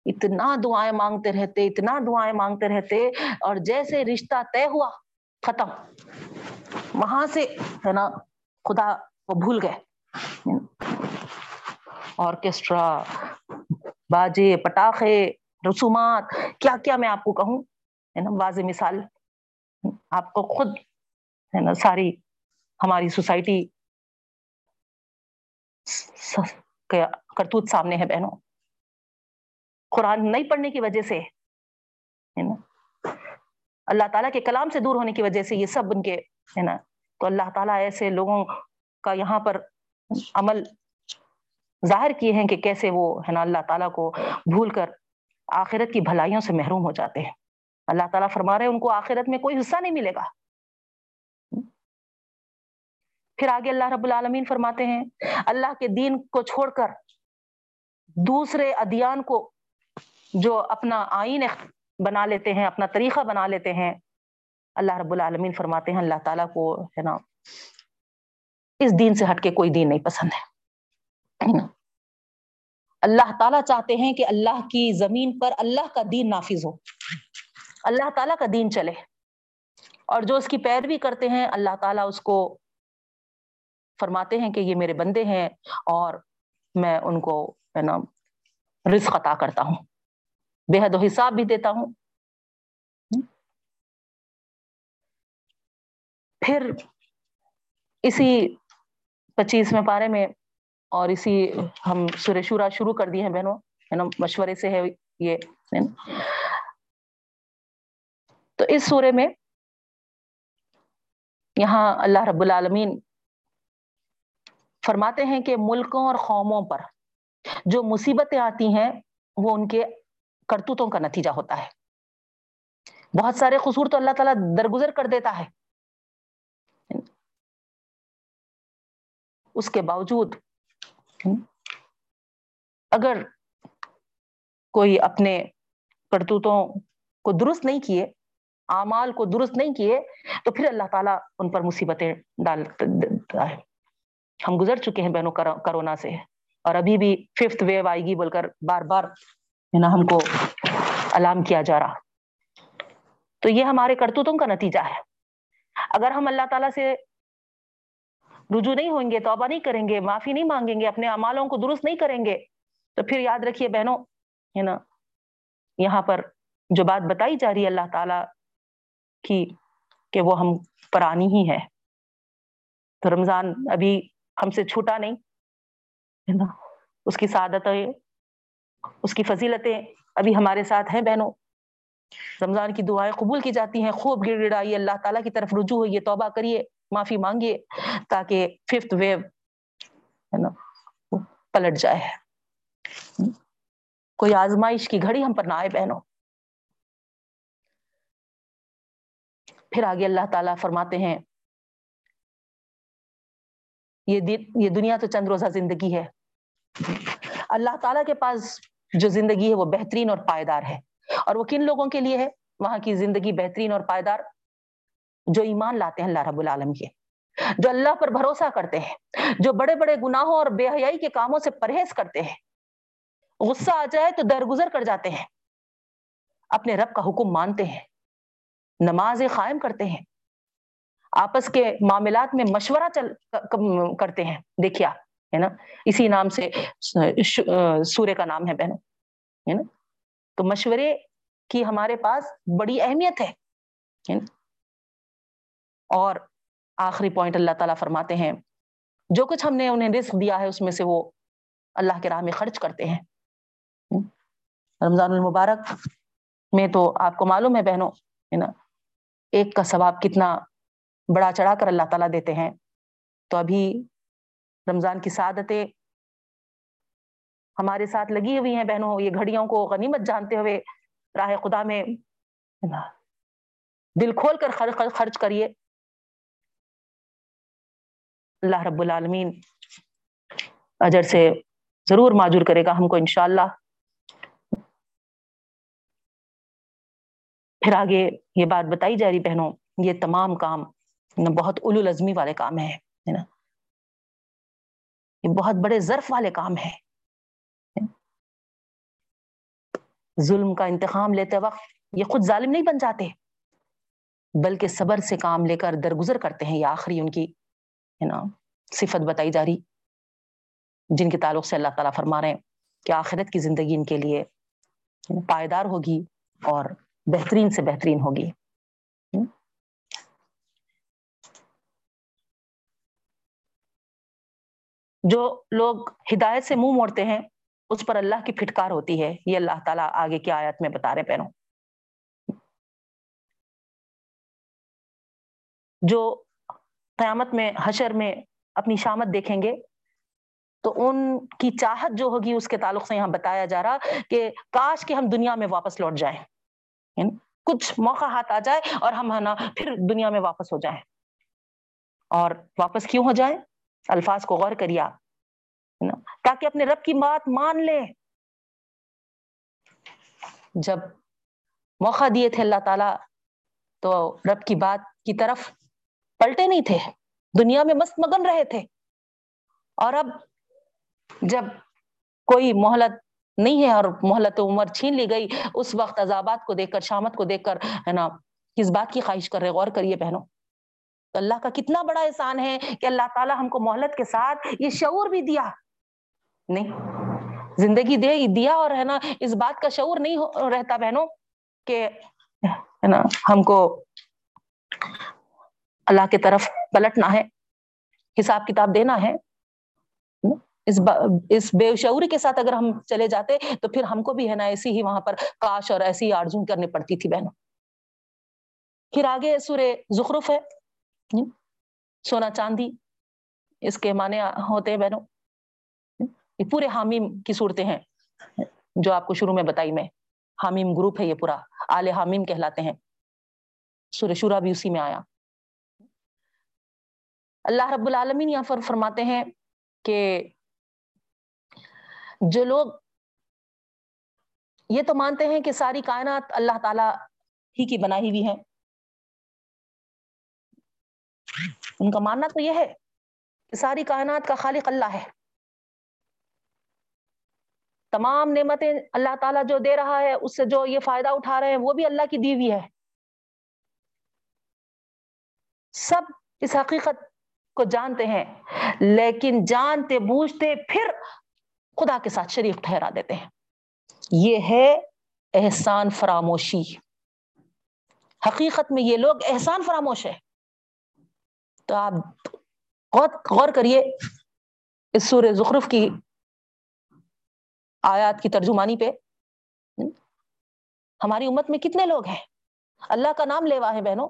اتنا دعائیں مانگتے رہتے، اتنا دعائیں مانگتے رہتے، اور جیسے رشتہ طے ہوا، ختم۔ وہاں سے ہے نا، خدا وہ بھول گئے۔ آرکیسٹرا، باجے، پٹاخے، رسومات، کیا کیا میں آپ کو کہوں؟ ہے نا، واضح مثال۔ آپ کو خود ہے نا ساری ہماری سوسائٹی کرتوت سامنے ہے بہنوں۔ قرآن نہیں پڑھنے کی وجہ سے اللہ تعالیٰ کے کلام سے دور ہونے کی وجہ سے یہ سب ان کے ہے نا تو اللہ تعالیٰ ایسے لوگوں کا یہاں پر عمل ظاہر کیے ہیں کہ کیسے وہ ہے نا اللہ تعالیٰ کو بھول کر آخرت کی بھلائیوں سے محروم ہو جاتے ہیں۔ اللہ تعالیٰ فرما رہے ہیں، ان کو آخرت میں کوئی حصہ نہیں ملے گا۔ پھر آگے اللہ رب العالمین فرماتے ہیں، اللہ کے دین کو چھوڑ کر دوسرے ادیان کو جو اپنا آئین بنا لیتے ہیں، اپنا طریقہ بنا لیتے ہیں اللہ رب العالمین فرماتے ہیں، اللہ تعالیٰ کو ہے نا، اس دین سے ہٹ کے کوئی دین نہیں پسند ہے۔ اللہ تعالیٰ چاہتے ہیں کہ اللہ کی زمین پر اللہ کا دین نافذ ہو۔ اللہ تعالیٰ کا دین چلے۔ اور جو اس کی پیروی کرتے ہیں، اللہ تعالیٰ اس کو فرماتے ہیں کہ یہ میرے بندے ہیں اور میں ان کو ہے نا، رزق عطا کرتا ہوں۔ بے حد و حساب بھی دیتا ہوں۔ پھر اسی پچیسویں پارے میں اور اسی ہم سورہ شورا شروع کر دیے ہیں بہنوں، ہے نا؟ مشورے سے ہے یہ تو اس سورے میں یہاں اللہ رب العالمین فرماتے ہیں کہ ملکوں اور قوموں پر جو مصیبتیں آتی ہیں، وہ ان کے کرتوتوں کا نتیجہ ہوتا ہے۔ بہت سارے قصور تو اللہ تعالیٰ درگزر کر دیتا ہے۔ اس کے باوجود اگر کوئی اپنے کرتوتوں کو درست نہیں کیے، اعمال کو درست نہیں کیے، تو پھر اللہ تعالیٰ ان پر مصیبتیں ڈال ہے۔ ہم گزر چکے ہیں بہنوں کرونا سے۔ اور ابھی بھی ففتھ ویو آئے گی بول کر بار بار نا ہم کو الام کیا جا رہا۔ تو یہ ہمارے کرتوتوں کا نتیجہ ہے۔ اگر ہم اللہ تعالیٰ سے رجوع نہیں ہوئیں گے، توبہ نہیں کریں گے، معافی نہیں مانگیں گے، اپنے امالوں کو درست نہیں کریں گے۔ تو پھر یاد رکھیے بہنوں، ہے نا، یہاں پر جو بات بتائی جا رہی ہے اللہ تعالی کی کہ وہ ہم پر آنی ہی ہے تو رمضان ابھی ہم سے چھوٹا نہیں، ہے نا، اس کی سعادتیں، اس کی فضیلتیں ابھی ہمارے ساتھ ہیں بہنوں۔ رمضان کی دعائیں قبول کی جاتی ہیں، خوب گڑ گڑائیے، اللہ تعالیٰ کی طرف رجوع ہوئیے، توبہ کریے۔ معافی مانگیے تاکہ ففتھ ویو ہے نا پلٹ جائے۔ کوئی آزمائش کی گھڑی ہم پر نہ آئے بہنوں۔ پھر آگے اللہ تعالیٰ فرماتے ہیں یہ دنیا تو چند روزہ زندگی ہے۔ اللہ تعالیٰ کے پاس جو زندگی ہے وہ بہترین اور پائیدار ہے۔ اور وہ کن لوگوں کے لیے ہے؟ وہاں کی زندگی بہترین اور پائیدار جو ایمان لاتے ہیں اللہ رب العالم کے، جو اللہ پر بھروسہ کرتے ہیں، جو بڑے بڑے گناہوں اور بے حیائی کے کاموں سے پرہیز کرتے ہیں۔ غصہ آ جائے تو درگزر کر جاتے ہیں۔ اپنے رب کا حکم مانتے ہیں۔ نماز قائم کرتے ہیں۔ آپس کے معاملات میں مشورہ چل کرتے ہیں۔ دیکھیے ہے نا؟ اسی نام سے سورے کا نام ہے بہنوں، ہے نا؟ تو مشورے کی ہمارے پاس بڑی اہمیت ہے اور آخری پوائنٹ اللہ تعالیٰ فرماتے ہیں، جو کچھ ہم نے انہیں رزق دیا ہے، اس میں سے وہ اللہ کے راہ میں خرچ کرتے ہیں۔ رمضان المبارک میں تو آپ کو معلوم ہے بہنوں، ہے نا؟ ایک کا ثواب کتنا بڑا چڑھا کر اللہ تعالیٰ دیتے ہیں۔ تو ابھی رمضان کی سعادتیں ہمارے ساتھ لگی ہوئی ہیں بہنوں، یہ گھڑیوں کو غنیمت جانتے ہوئے راہ خدا میں دل کھول کر خرچ کریے۔ اللہ رب العالمین اجر سے ضرور معجور کرے گا ہم کو انشاءاللہ۔ پھر آگے یہ بات بتائی جا رہی بہنوں، یہ تمام کام بہت اولو لزمی والے کام ہیں یہ بہت بڑے ظرف والے کام ہیں۔ ظلم کا انتخام لیتے وقت یہ خود ظالم نہیں بن جاتے، بلکہ صبر سے کام لے کر درگزر کرتے ہیں، یہ آخری ان کی ہے نا صفت بتائی جا رہی، جن کے تعلق سے اللہ تعالیٰ فرما رہے ہیں کہ آخرت کی زندگی ان کے لیے پائیدار ہوگی اور بہترین سے بہترین ہوگی۔ hmm. جو لوگ ہدایت سے منہ موڑتے ہیں، اس پر اللہ کی پھٹکار ہوتی ہے۔ یہ اللہ تعالیٰ آگے کی آیت میں بتا رہے پہنوں جو قیامت میں، حشر میں اپنی شامت دیکھیں گے۔ تو ان کی چاہت جو ہوگی، اس کے تعلق سے یہاں بتایا جا رہا کہ کاش کہ ہم دنیا میں واپس لوٹ جائیں۔ یعنی کچھ موقع ہاتھ آ جائے اور ہم ہے نا پھر دنیا میں واپس ہو جائیں۔ اور واپس کیوں ہو جائیں؟ الفاظ کو غور کریا تاکہ اپنے رب کی بات مان لے جب موقع دیے تھے اللہ تعالی، تو رب کی بات کی طرف پلٹے نہیں تھے، دنیا میں مست مگن رہے تھے۔ اور اب جب کوئی مہلت نہیں ہے اور محلت عمر چھین لی گئی، اس وقت عذابات کو دیکھ کر، شامت کو دیکھ کر، ہے نا، کس بات کی خواہش کر رہے غور کریے بہنوں۔ تو اللہ کا کتنا بڑا احسان ہے کہ اللہ تعالیٰ ہم کو مہلت کے ساتھ یہ شعور بھی دیا۔ نہیں، زندگی دے، دیا اور ہے نا، اس بات کا شعور نہیں رہتا بہنوں کہ، ہے نا، ہم کو اللہ کی طرف پلٹنا ہے، حساب کتاب دینا ہے اس اس بے شعوری کے ساتھ اگر ہم چلے جاتے تو پھر ہم کو بھی ہے نا ایسی ہی وہاں پر کاش اور ایسی آرزوں کرنی پڑتی تھی بہنوں۔ پھر آگے سورے زخرف ہے سونا چاندی، اس کے معنی ہوتے ہیں بہنوں۔ یہ پورے حامیم کی صورتیں ہیں، جو آپ کو شروع میں بتائی میں۔ حامیم گروپ ہے یہ پورا، آل حامیم کہلاتے ہیں۔ سورہ شورا بھی اسی میں آیا۔ اللہ رب العالمین یہاں پر فرماتے ہیں کہ جو لوگ یہ تو مانتے ہیں کہ ساری کائنات اللہ تعالی ہی کی بنائی ہوئی ہے ان کا ماننا تو یہ ہے کہ ساری کائنات کا خالق اللہ ہے۔ تمام نعمتیں اللہ تعالیٰ جو دے رہا ہے، اس سے جو یہ فائدہ اٹھا رہے ہیں، وہ بھی اللہ کی دیوی ہے۔ سب اس حقیقت کو جانتے ہیں، لیکن جانتے بوجھتے پھر خدا کے ساتھ شریف ٹھہرا دیتے ہیں۔ یہ ہے احسان فراموشی۔ حقیقت میں یہ لوگ احسان فراموش ہے تو آپ غور کریے، اس سور زخرف کی آیات کی ترجمانی پہ ہماری امت میں کتنے لوگ ہیں؟ اللہ کا نام لیوا ہے بہنوں۔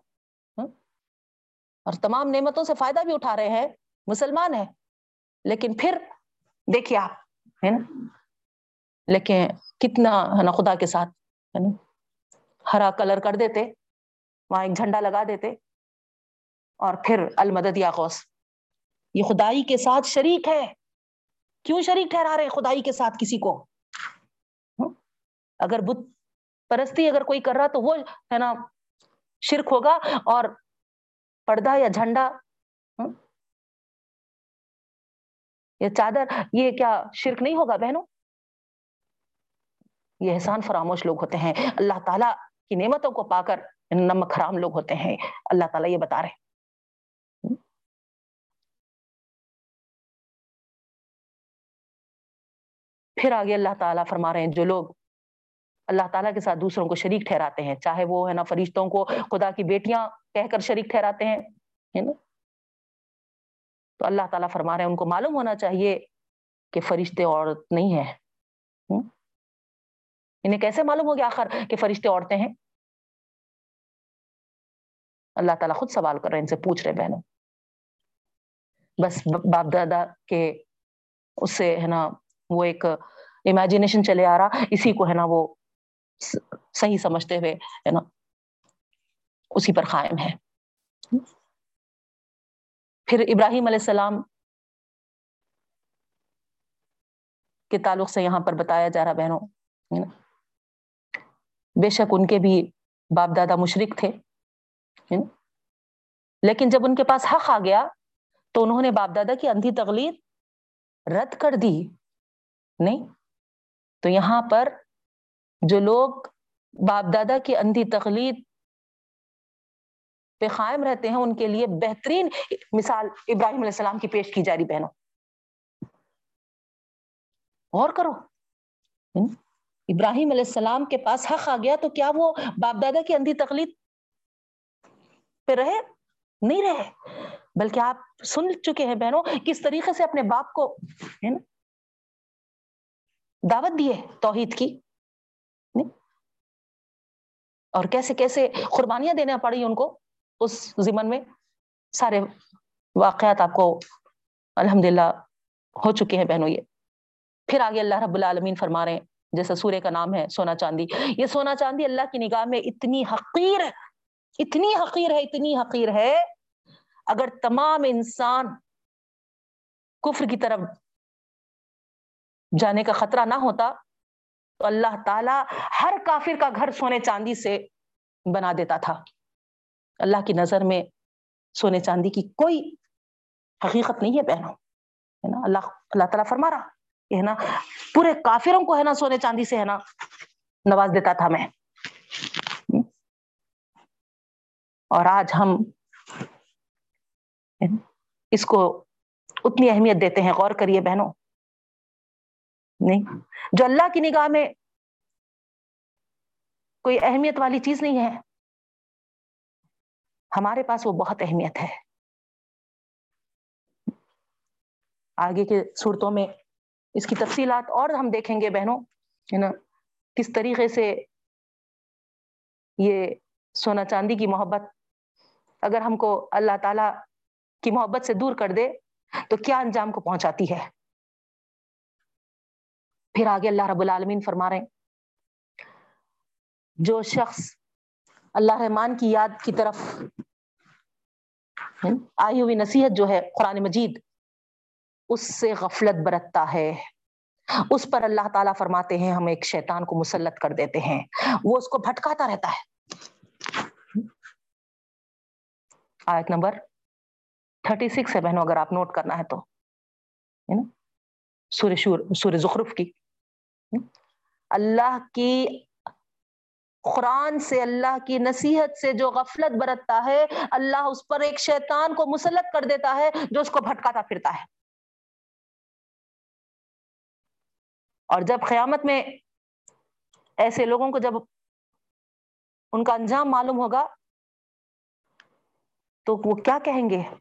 اور تمام نعمتوں سے فائدہ بھی اٹھا رہے ہیں، مسلمان ہیں۔ لیکن پھر دیکھیے آپ، ہے نا؟ لیکن کتنا، ہے نا، خدا کے ساتھ، ہے نا؟ ہرا کلر کر دیتے، وہاں ایک جھنڈا لگا دیتے، اور پھر المدد یا غوث۔ یہ خدائی کے ساتھ شریک ہے کیوں شریک ٹھہرا رہے خدائی کے ساتھ کسی کو؟ اگر بت پرستی اگر کوئی کر رہا تو وہ، ہے نا، شرک ہوگا اور پردہ یا جھنڈا؟ یا چادر، یہ کیا شرک نہیں ہوگا بہنوں؟ یہ احسان فراموش لوگ ہوتے ہیں۔ اللہ تعالیٰ کی نعمتوں کو پا کر نمک حرام لوگ ہوتے ہیں۔ اللہ تعالیٰ یہ بتا رہے پھر آگے اللہ تعالیٰ فرما رہے ہیں، جو لوگ اللہ تعالیٰ کے ساتھ دوسروں کو شریک ٹھہراتے ہیں۔ چاہے وہ ہے نا فرشتوں کو خدا کی بیٹیاں کہہ کر شریک ٹھہراتے ہیں تو اللہ تعالیٰ فرما رہے ہیں، ان کو معلوم ہونا چاہیے کہ فرشتے عورت نہیں ہے انہیں کیسے معلوم ہو گیا آخر کہ فرشتے عورتیں ہیں؟ اللہ تعالیٰ خود سوال کر رہے ہیں، ان سے پوچھ رہے بہنوں۔ بس باپ دادا کے اس سے ہے نا وہ ایک امیجنیشن چلے آ رہا، اسی کو ہے نا وہ صحیح سمجھتے ہوئے ہے نا، اسی پر قائم ہے۔ پھر ابراہیم علیہ السلام کے تعلق سے یہاں پر بتایا جا رہا بہنوں بے شک ان کے بھی باپ دادا مشرق تھے لیکن جب ان کے پاس حق آ گیا تو انہوں نے باپ دادا کی اندھی تغلید رد کر دی، نہیں؟ تو یہاں پر جو لوگ باپ دادا کی اندھی تقلید پہ قائم رہتے ہیں، ان کے لیے بہترین مثال ابراہیم علیہ السلام کی پیش کی جا رہی بہنوں۔ اور کرو۔ ابراہیم علیہ السلام کے پاس حق آ گیا تو کیا وہ باپ دادا کی اندھی تقلید پہ رہے؟ نہیں رہے۔ بلکہ آپ سن چکے ہیں بہنوں کس طریقے سے اپنے باپ کو دعوت دیے توحید کی۔ اور کیسے کیسے قربانیاں دینا پڑی ان کو اس زمن میں؟ سارے واقعات آپ کو الحمد للہ ہو چکے ہیں بہنوں یہ۔ پھر آگے اللہ رب العالمین فرما رہے ہیں جیسا سورے کا نام ہے، سونا چاندی۔ یہ سونا چاندی اللہ کی نگاہ میں اتنی حقیر اتنی حقیر ہے، اتنی حقیر ہے۔ اگر تمام انسان کفر کی طرف جانے کا خطرہ نہ ہوتا تو اللہ تعالی ہر کافر کا گھر سونے چاندی سے بنا دیتا تھا۔ اللہ کی نظر میں سونے چاندی کی کوئی حقیقت نہیں ہے بہنوں، ہے نا؟ اللہ اللہ تعالیٰ فرما رہا ہے نا، پورے کافروں کو، ہے نا، سونے چاندی سے، ہے نا، نواز دیتا تھا میں۔ اور آج ہم اس کو اتنی اہمیت دیتے ہیں۔ غور کریے بہنوں نہیں۔ جو اللہ کی نگاہ میں کوئی اہمیت والی چیز نہیں ہے، ہمارے پاس وہ بہت اہمیت ہے۔ آگے کے صورتوں میں اس کی تفصیلات اور ہم دیکھیں گے بہنوں، ہے نا؟ کس طریقے سے یہ سونا چاندی کی محبت، اگر ہم کو اللہ تعالی کی محبت سے دور کر دے تو کیا انجام کو پہنچاتی ہے؟ پھر آگے اللہ رب العالمین فرما رہے ہیں۔ جو شخص اللہ رحمان کی یاد کی طرف آئی ہوئی نصیحت جو ہے قرآن مجید، اس سے غفلت برتتا ہے۔ اس پر اللہ تعالیٰ فرماتے ہیں، ہم ایک شیطان کو مسلط کر دیتے ہیں۔ وہ اس کو بھٹکاتا رہتا ہے۔ آیت نمبر تھرٹی سکس ہے بہنوں، اگر آپ نوٹ کرنا ہے تو سور شور سور زخرف کی۔ اللہ کی قرآن سے، اللہ کی نصیحت سے جو غفلت برتتا ہے، اللہ اس پر ایک شیطان کو مسلط کر دیتا ہے جو اس کو بھٹکاتا پھرتا ہے۔ اور جب قیامت میں ایسے لوگوں کو جب ان کا انجام معلوم ہوگا، تو وہ کیا کہیں گے؟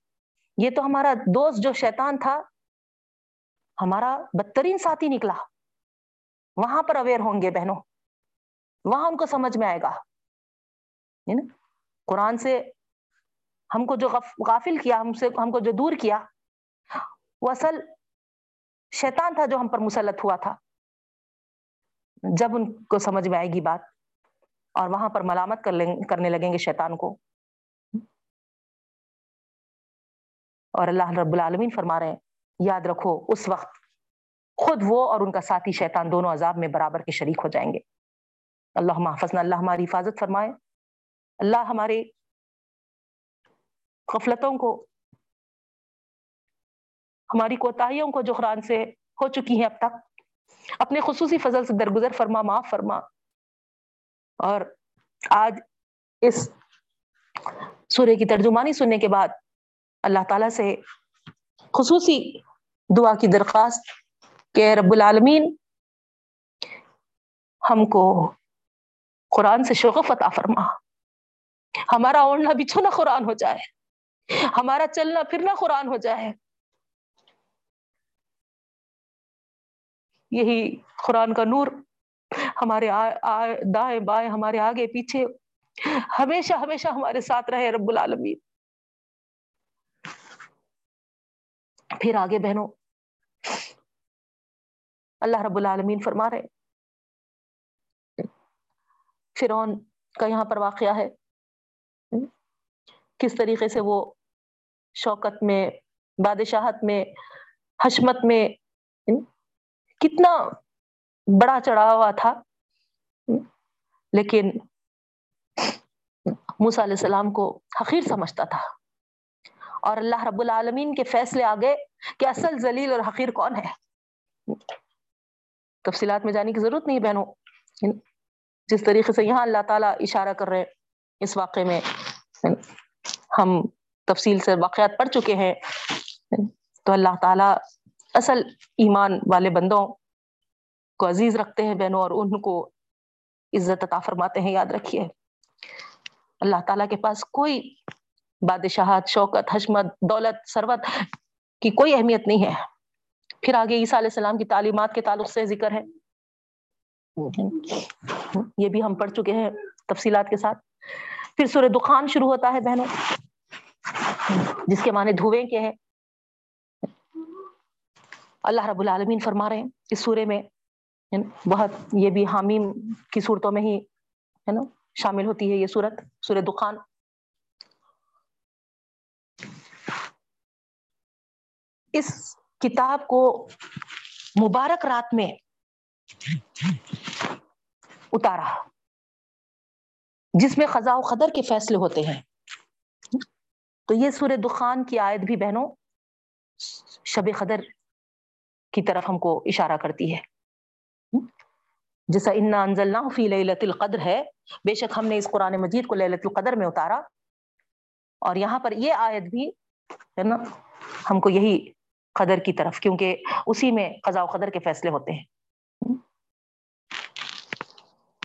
یہ تو ہمارا دوست جو شیطان تھا، ہمارا بدترین ساتھی نکلا۔ وہاں پر اویئر ہوں گے بہنوں۔ وہاں ان کو سمجھ میں آئے گا۔ قرآن سے ہم کو جو غافل کیا، ہم سے ہم کو جو دور کیا۔ وہ اصل شیطان تھا جو ہم پر مسلط ہوا تھا۔ جب ان کو سمجھ میں آئے گی بات، اور وہاں پر ملامت کر لیں کرنے لگیں گے شیطان کو۔ اور اللہ رب العالمین فرما رہے ہیں، یاد رکھو، اس وقت خود وہ اور ان کا ساتھی شیطان دونوں عذاب میں برابر کے شریک ہو جائیں گے۔ اللہ محفظ اللہ ہماری حفاظت فرمائے۔ اللہ ہمارے غفلتوں کو، ہماری کوتاہیوں کو جو قرآن سے ہو چکی ہیں اب تک، اپنے خصوصی فضل سے درگزر فرما، معاف فرما۔ اور آج اس سورے کی ترجمانی سننے کے بعد اللہ تعالی سے خصوصی دعا کی درخواست کہ رب العالمین ہم کو قرآن سے شغف عطا فرما۔ ہمارا اوڑھنا بچھونا قرآن ہو جائے۔ ہمارا چلنا پھرنا قرآن ہو جائے۔ یہی قرآن کا نور ہمارے دائیں بائیں، ہمارے آگے پیچھے ہمیشہ ہمیشہ ہمارے ساتھ رہے رب العالمین۔ پھر آگے بہنوں اللہ رب العالمین فرما رہے فرون کا یہاں پر واقعہ ہے۔ کس طریقے سے وہ شوکت میں، بادشاہت میں، حشمت میں کتنا بڑا چڑھا ہوا تھا۔ لیکن موسیٰ علیہ السلام کو حقیر سمجھتا تھا۔ اور اللہ رب العالمین کے فیصلے آگے کہ اصل ذلیل اور حقیر کون ہے؟ تفصیلات میں جانے کی ضرورت نہیں بہنوں۔ جس طریقے سے یہاں اللہ تعالیٰ اشارہ کر رہے ہیں اس واقعے میں ہم تفصیل سے واقعات پڑھ چکے ہیں۔ تو اللہ تعالیٰ اصل ایمان والے بندوں کو عزیز رکھتے ہیں بہنوں اور ان کو عزت عطا فرماتے ہیں، یاد رکھیے۔ اللہ تعالیٰ کے پاس کوئی بادشاہت، شوکت، حشمت، دولت سروت کی کوئی اہمیت نہیں ہے۔ پھر آگے عیسیٰ علیہ السلام کی تعلیمات کے تعلق سے ذکر ہے۔ یہ بھی ہم پڑھ چکے ہیں تفصیلات کے ساتھ۔ پھر سورہ دخان شروع ہوتا ہے بہنوں، جس کے معنی دھویں کے ہیں۔ اللہ رب العالمین فرما رہے ہیں اس سورے میں یعنی بہت یہ بھی حامیم کی صورتوں میں ہی، ہے نا، شامل ہوتی ہے یہ صورت، سورہ دخان۔ اس کتاب کو مبارک رات میں اتارا، جس میں خزاں و قدر کے فیصلے ہوتے ہیں۔ تو یہ سورہ دخان کی آیت بھی بہنوں شب قدر کی طرف ہم کو اشارہ کرتی ہے۔ جیسا انا انزلنا فی لیلت القدر ہے، بے شک ہم نے اس قرآن مجید کو لیلت القدر میں اتارا۔ اور یہاں پر یہ آیت بھی ہے نا، ہم کو یہی قدر کی طرف، کیونکہ اسی میں قضاء و قدر کے فیصلے ہوتے ہیں۔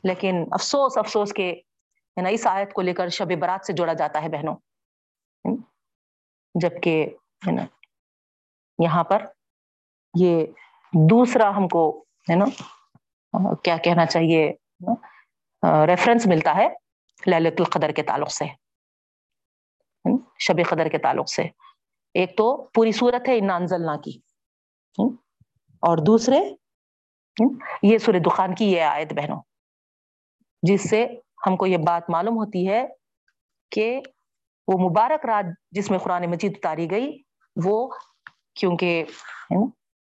لیکن افسوس افسوس کے ہے نا، اس آیت کو لے کر شب برات سے جوڑا جاتا ہے بہنوں۔ جبکہ ہے نا، یہاں پر یہ دوسرا ہم کو ہے نا، کیا کہنا چاہیے، ریفرنس ملتا ہے للت القدر کے تعلق سے۔ شب قدر کے تعلق سے۔ ایک تو پوری صورت ہے انزلنا کی۔ اور دوسرے یہ سورہ دخان کی یہ آیت بہنوں۔ جس سے ہم کو یہ بات معلوم ہوتی ہے کہ وہ مبارک رات جس میں قرآن مجید اتاری گئی، وہ کیونکہ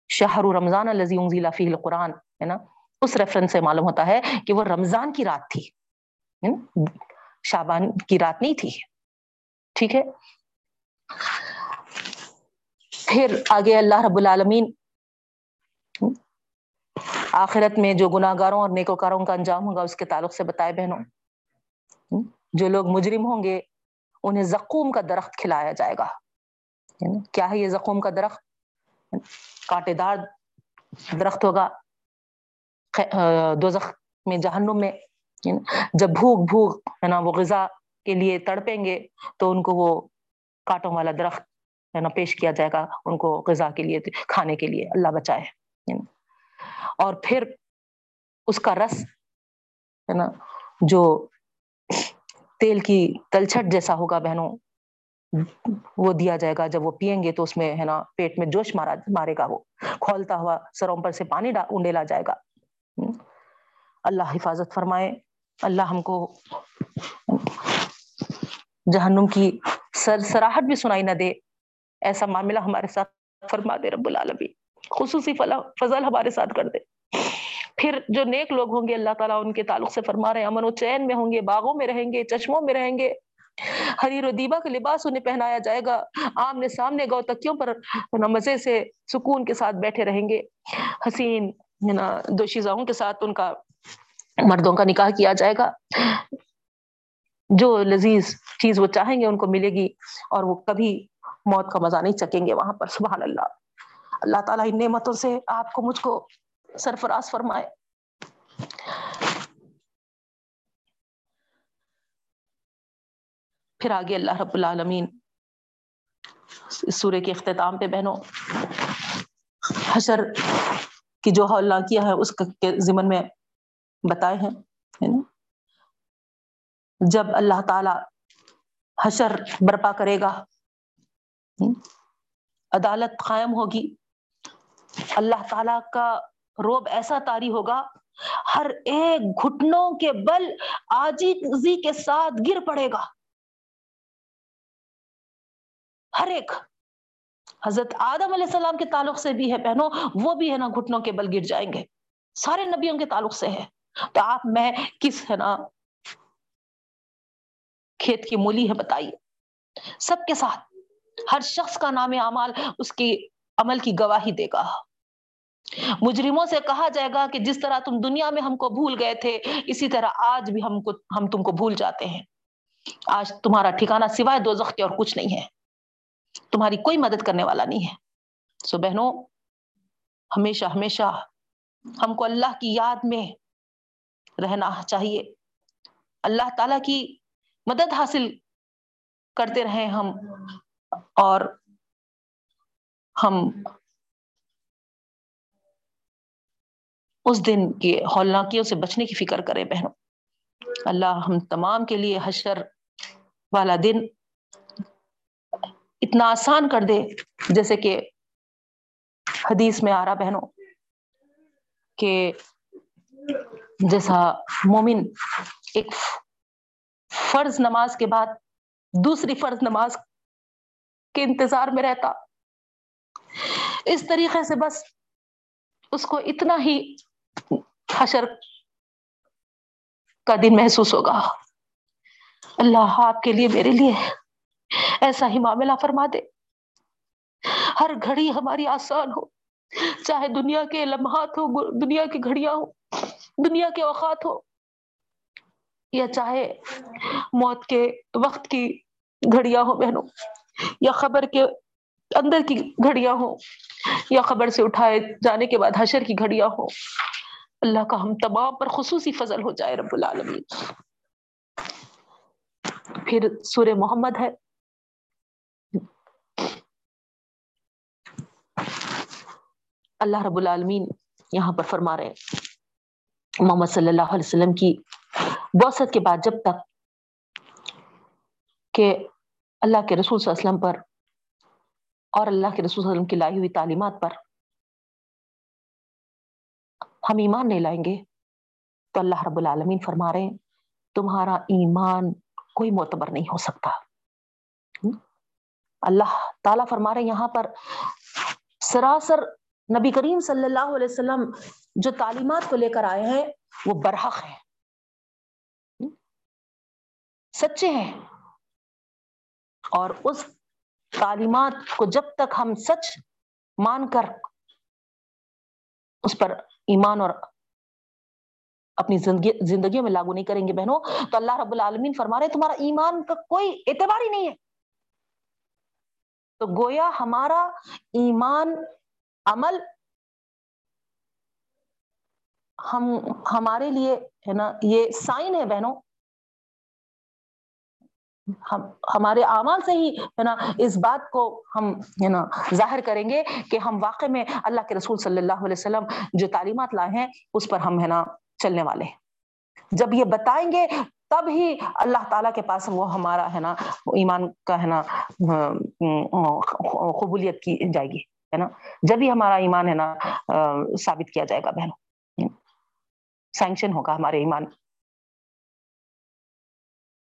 شہر رمضان الزی فی القرآن، ہے نا؟ اس ریفرنس سے معلوم ہوتا ہے کہ وہ رمضان کی رات تھی۔ شابان کی رات نہیں تھی۔ ٹھیک ہے؟ پھر آگے اللہ رب العالمین آخرت میں جو گناہ گاروں اور نیکوکاروں کا انجام ہوگا، اس کے تعلق سے بتائے بہنوں، جو لوگ مجرم ہوں گے، انہیں زقوم کا درخت کھلایا جائے گا۔ کیا ہے یہ زقوم کا درخت؟ کانٹے دار درخت ہوگا دو میں جہنم میں۔ جب بھوک بھوک، ہے نا، وہ غذا کے لیے تڑپیں گے تو ان کو وہ کانٹوں والا درخت ہے نا، پیش کیا جائے گا ان کو غذا کے لیے، کھانے کے لیے، اللہ بچائے اور پھر اس کا رس، ہے نا، جو تیل کی تلچھٹ جیسا ہوگا بہنوں، وہ دیا جائے گا۔ جب وہ پیئیں گے تو اس میں، ہے نا، پیٹ میں جوش مارا، مارے گا وہ۔ کھولتا ہوا سروں پر سے پانی انڈیلا جائے گا۔ اللہ حفاظت فرمائے۔ اللہ ہم کو جہنم کی سر سراہٹ بھی سنائی نہ دے۔ ایسا معاملہ ہمارے ساتھ فرما دے رب العالمی خصوصی فضل ہمارے ساتھ کر دے۔ پھر جو نیک لوگ ہوں گے، اللہ تعالیٰ ان کے تعلق سے فرما رہے امن و چین میں ہوں گے، باغوں میں رہیں گے، چشموں میں رہیں گے۔ ہری و دیبا کا لباس انہیں پہنایا جائے گا۔ آمنے سامنے گو تکیوں پر مزے سے سکون کے ساتھ بیٹھے رہیں گے۔ حسین دو شیزاؤں کے ساتھ ان کا مردوں کا نکاح کیا جائے گا۔ جو لذیذ چیز وہ چاہیں گے ان کو ملے گی اور وہ کبھی موت کا مزہ نہیں چکیں گے وہاں پر، سبحان اللہ۔ اللہ تعالیٰ ان نعمتوں سے آپ کو، مجھ کو سرفراز فرمائے۔ پھر آگے اللہ رب العالمین سورے کے اختتام پہ بہنوں، حشر کی جو ہولنا کیا ہے، اس کے ضمن میں بتائے ہیں جب اللہ تعالی حشر برپا کرے گا عدالت قائم ہوگی۔ اللہ تعالی کا روب ایسا تاری ہوگا، ہر ایک گھٹنوں کے بل آجی کے ساتھ گر پڑے گا۔ ہر ایک۔ حضرت آدم علیہ السلام کے تعلق سے بھی ہے بہنوں، وہ بھی ہے نا گھٹنوں کے بل گر جائیں گے۔ سارے نبیوں کے تعلق سے ہے۔ تو آپ، میں کس ہے نا، کھیت کی مولی ہے، بتائیے۔ سب کے ساتھ۔ ہر شخص کا نام اعمال اس کی عمل کی گواہی دے گا۔ مجرموں سے کہا جائے گا کہ جس طرح تم دنیا میں ہم کو بھول گئے تھے، اسی طرح آج بھی ہم کو ہم تم کو بھول جاتے ہیں۔ آج تمہارا ٹھکانہ سوائے دو کے اور کچھ نہیں ہے۔ تمہاری کوئی مدد کرنے والا نہیں ہے۔ سو بہنوں، ہمیشہ ہمیشہ ہم کو اللہ کی یاد میں رہنا چاہیے۔ اللہ تعالی کی مدد حاصل کرتے رہے ہم۔ اور ہم اس دن کی ہولناکیوں سے بچنے کی فکر کرے بہنوں۔ اللہ ہم تمام کے لیے حشر والا دن اتنا آسان کر دے جیسے کہ حدیث میں آ رہا بہنوں کہ جیسا مومن ایک فرض نماز کے بعد دوسری فرض نماز کے انتظار میں رہتا۔ اس طریقے سے بس اس کو اتنا ہی حشر کا دن محسوس ہوگا۔ اللہ آپ کے لیے میرے لیے ایسا ہی معاملہ فرما دے۔ ہر گھڑی ہماری آسان ہو، چاہے دنیا کے لمحات ہو دنیا کی گھڑیاں ہو دنیا کے اوقات ہو یا چاہے موت کے وقت کی گھڑیاں ہو بہنوں۔ یا خبر کے اندر کی گھڑیاں ہو یا خبر سے اٹھائے جانے کے بعد حشر کی گھڑیاں ہو اللہ کا ہم تمام پر خصوصی فضل ہو جائے رب العالمین۔ پھر سورہ محمد ہے۔ اللہ رب العالمین یہاں پر فرما رہے ہیں۔ محمد صلی اللہ علیہ وسلم کی بوسط کے بعد جب تک کہ اللہ کے رسول صلی اللہ علیہ وسلم پر اور اللہ کے رسول صلی اللہ علیہ وسلم کی لائی ہوئی تعلیمات پر ہم ایمان نہیں لائیں گے۔ تو اللہ رب العالمین فرما رہے ہیں، تمہارا ایمان کوئی معتبر نہیں ہو سکتا۔ اللہ تعالیٰ فرما رہے یہاں پر سراسر نبی کریم صلی اللہ علیہ وسلم جو تعلیمات کو لے کر آئے ہیں، وہ برحق ہیں۔ سچے ہیں۔ اور اس تعلیمات کو جب تک ہم سچ مان کر اس پر ایمان اور اپنی زندگی زندگیوں میں لاگو نہیں کریں گے بہنوں، تو اللہ رب العالمین فرما رہے تمہارا ایمان کا کوئی اعتبار ہی نہیں ہے۔ تو گویا ہمارا ایمان عمل ہم ہمارے لیے ہے نا، یہ سائن ہے بہنوں ہم ہمارے اعمال سے ہی، ہے نا، اس بات کو ہم، ہے نا، ظاہر کریں گے کہ ہم واقع میں اللہ کے رسول صلی اللہ علیہ وسلم جو تعلیمات لائے ہیں، اس پر ہم، ہے نا، چلنے والے ہیں۔ جب یہ بتائیں گے، تب ہی اللہ تعالیٰ کے پاس وہ ہمارا، ہے نا، ایمان کا، ہے نا، قبولیت کی جائے گی، ہے نا۔ جب ہی ہمارا ایمان، ہے نا، ثابت کیا جائے گا بہنوں۔ سینکشن ہوگا ہمارے ایمان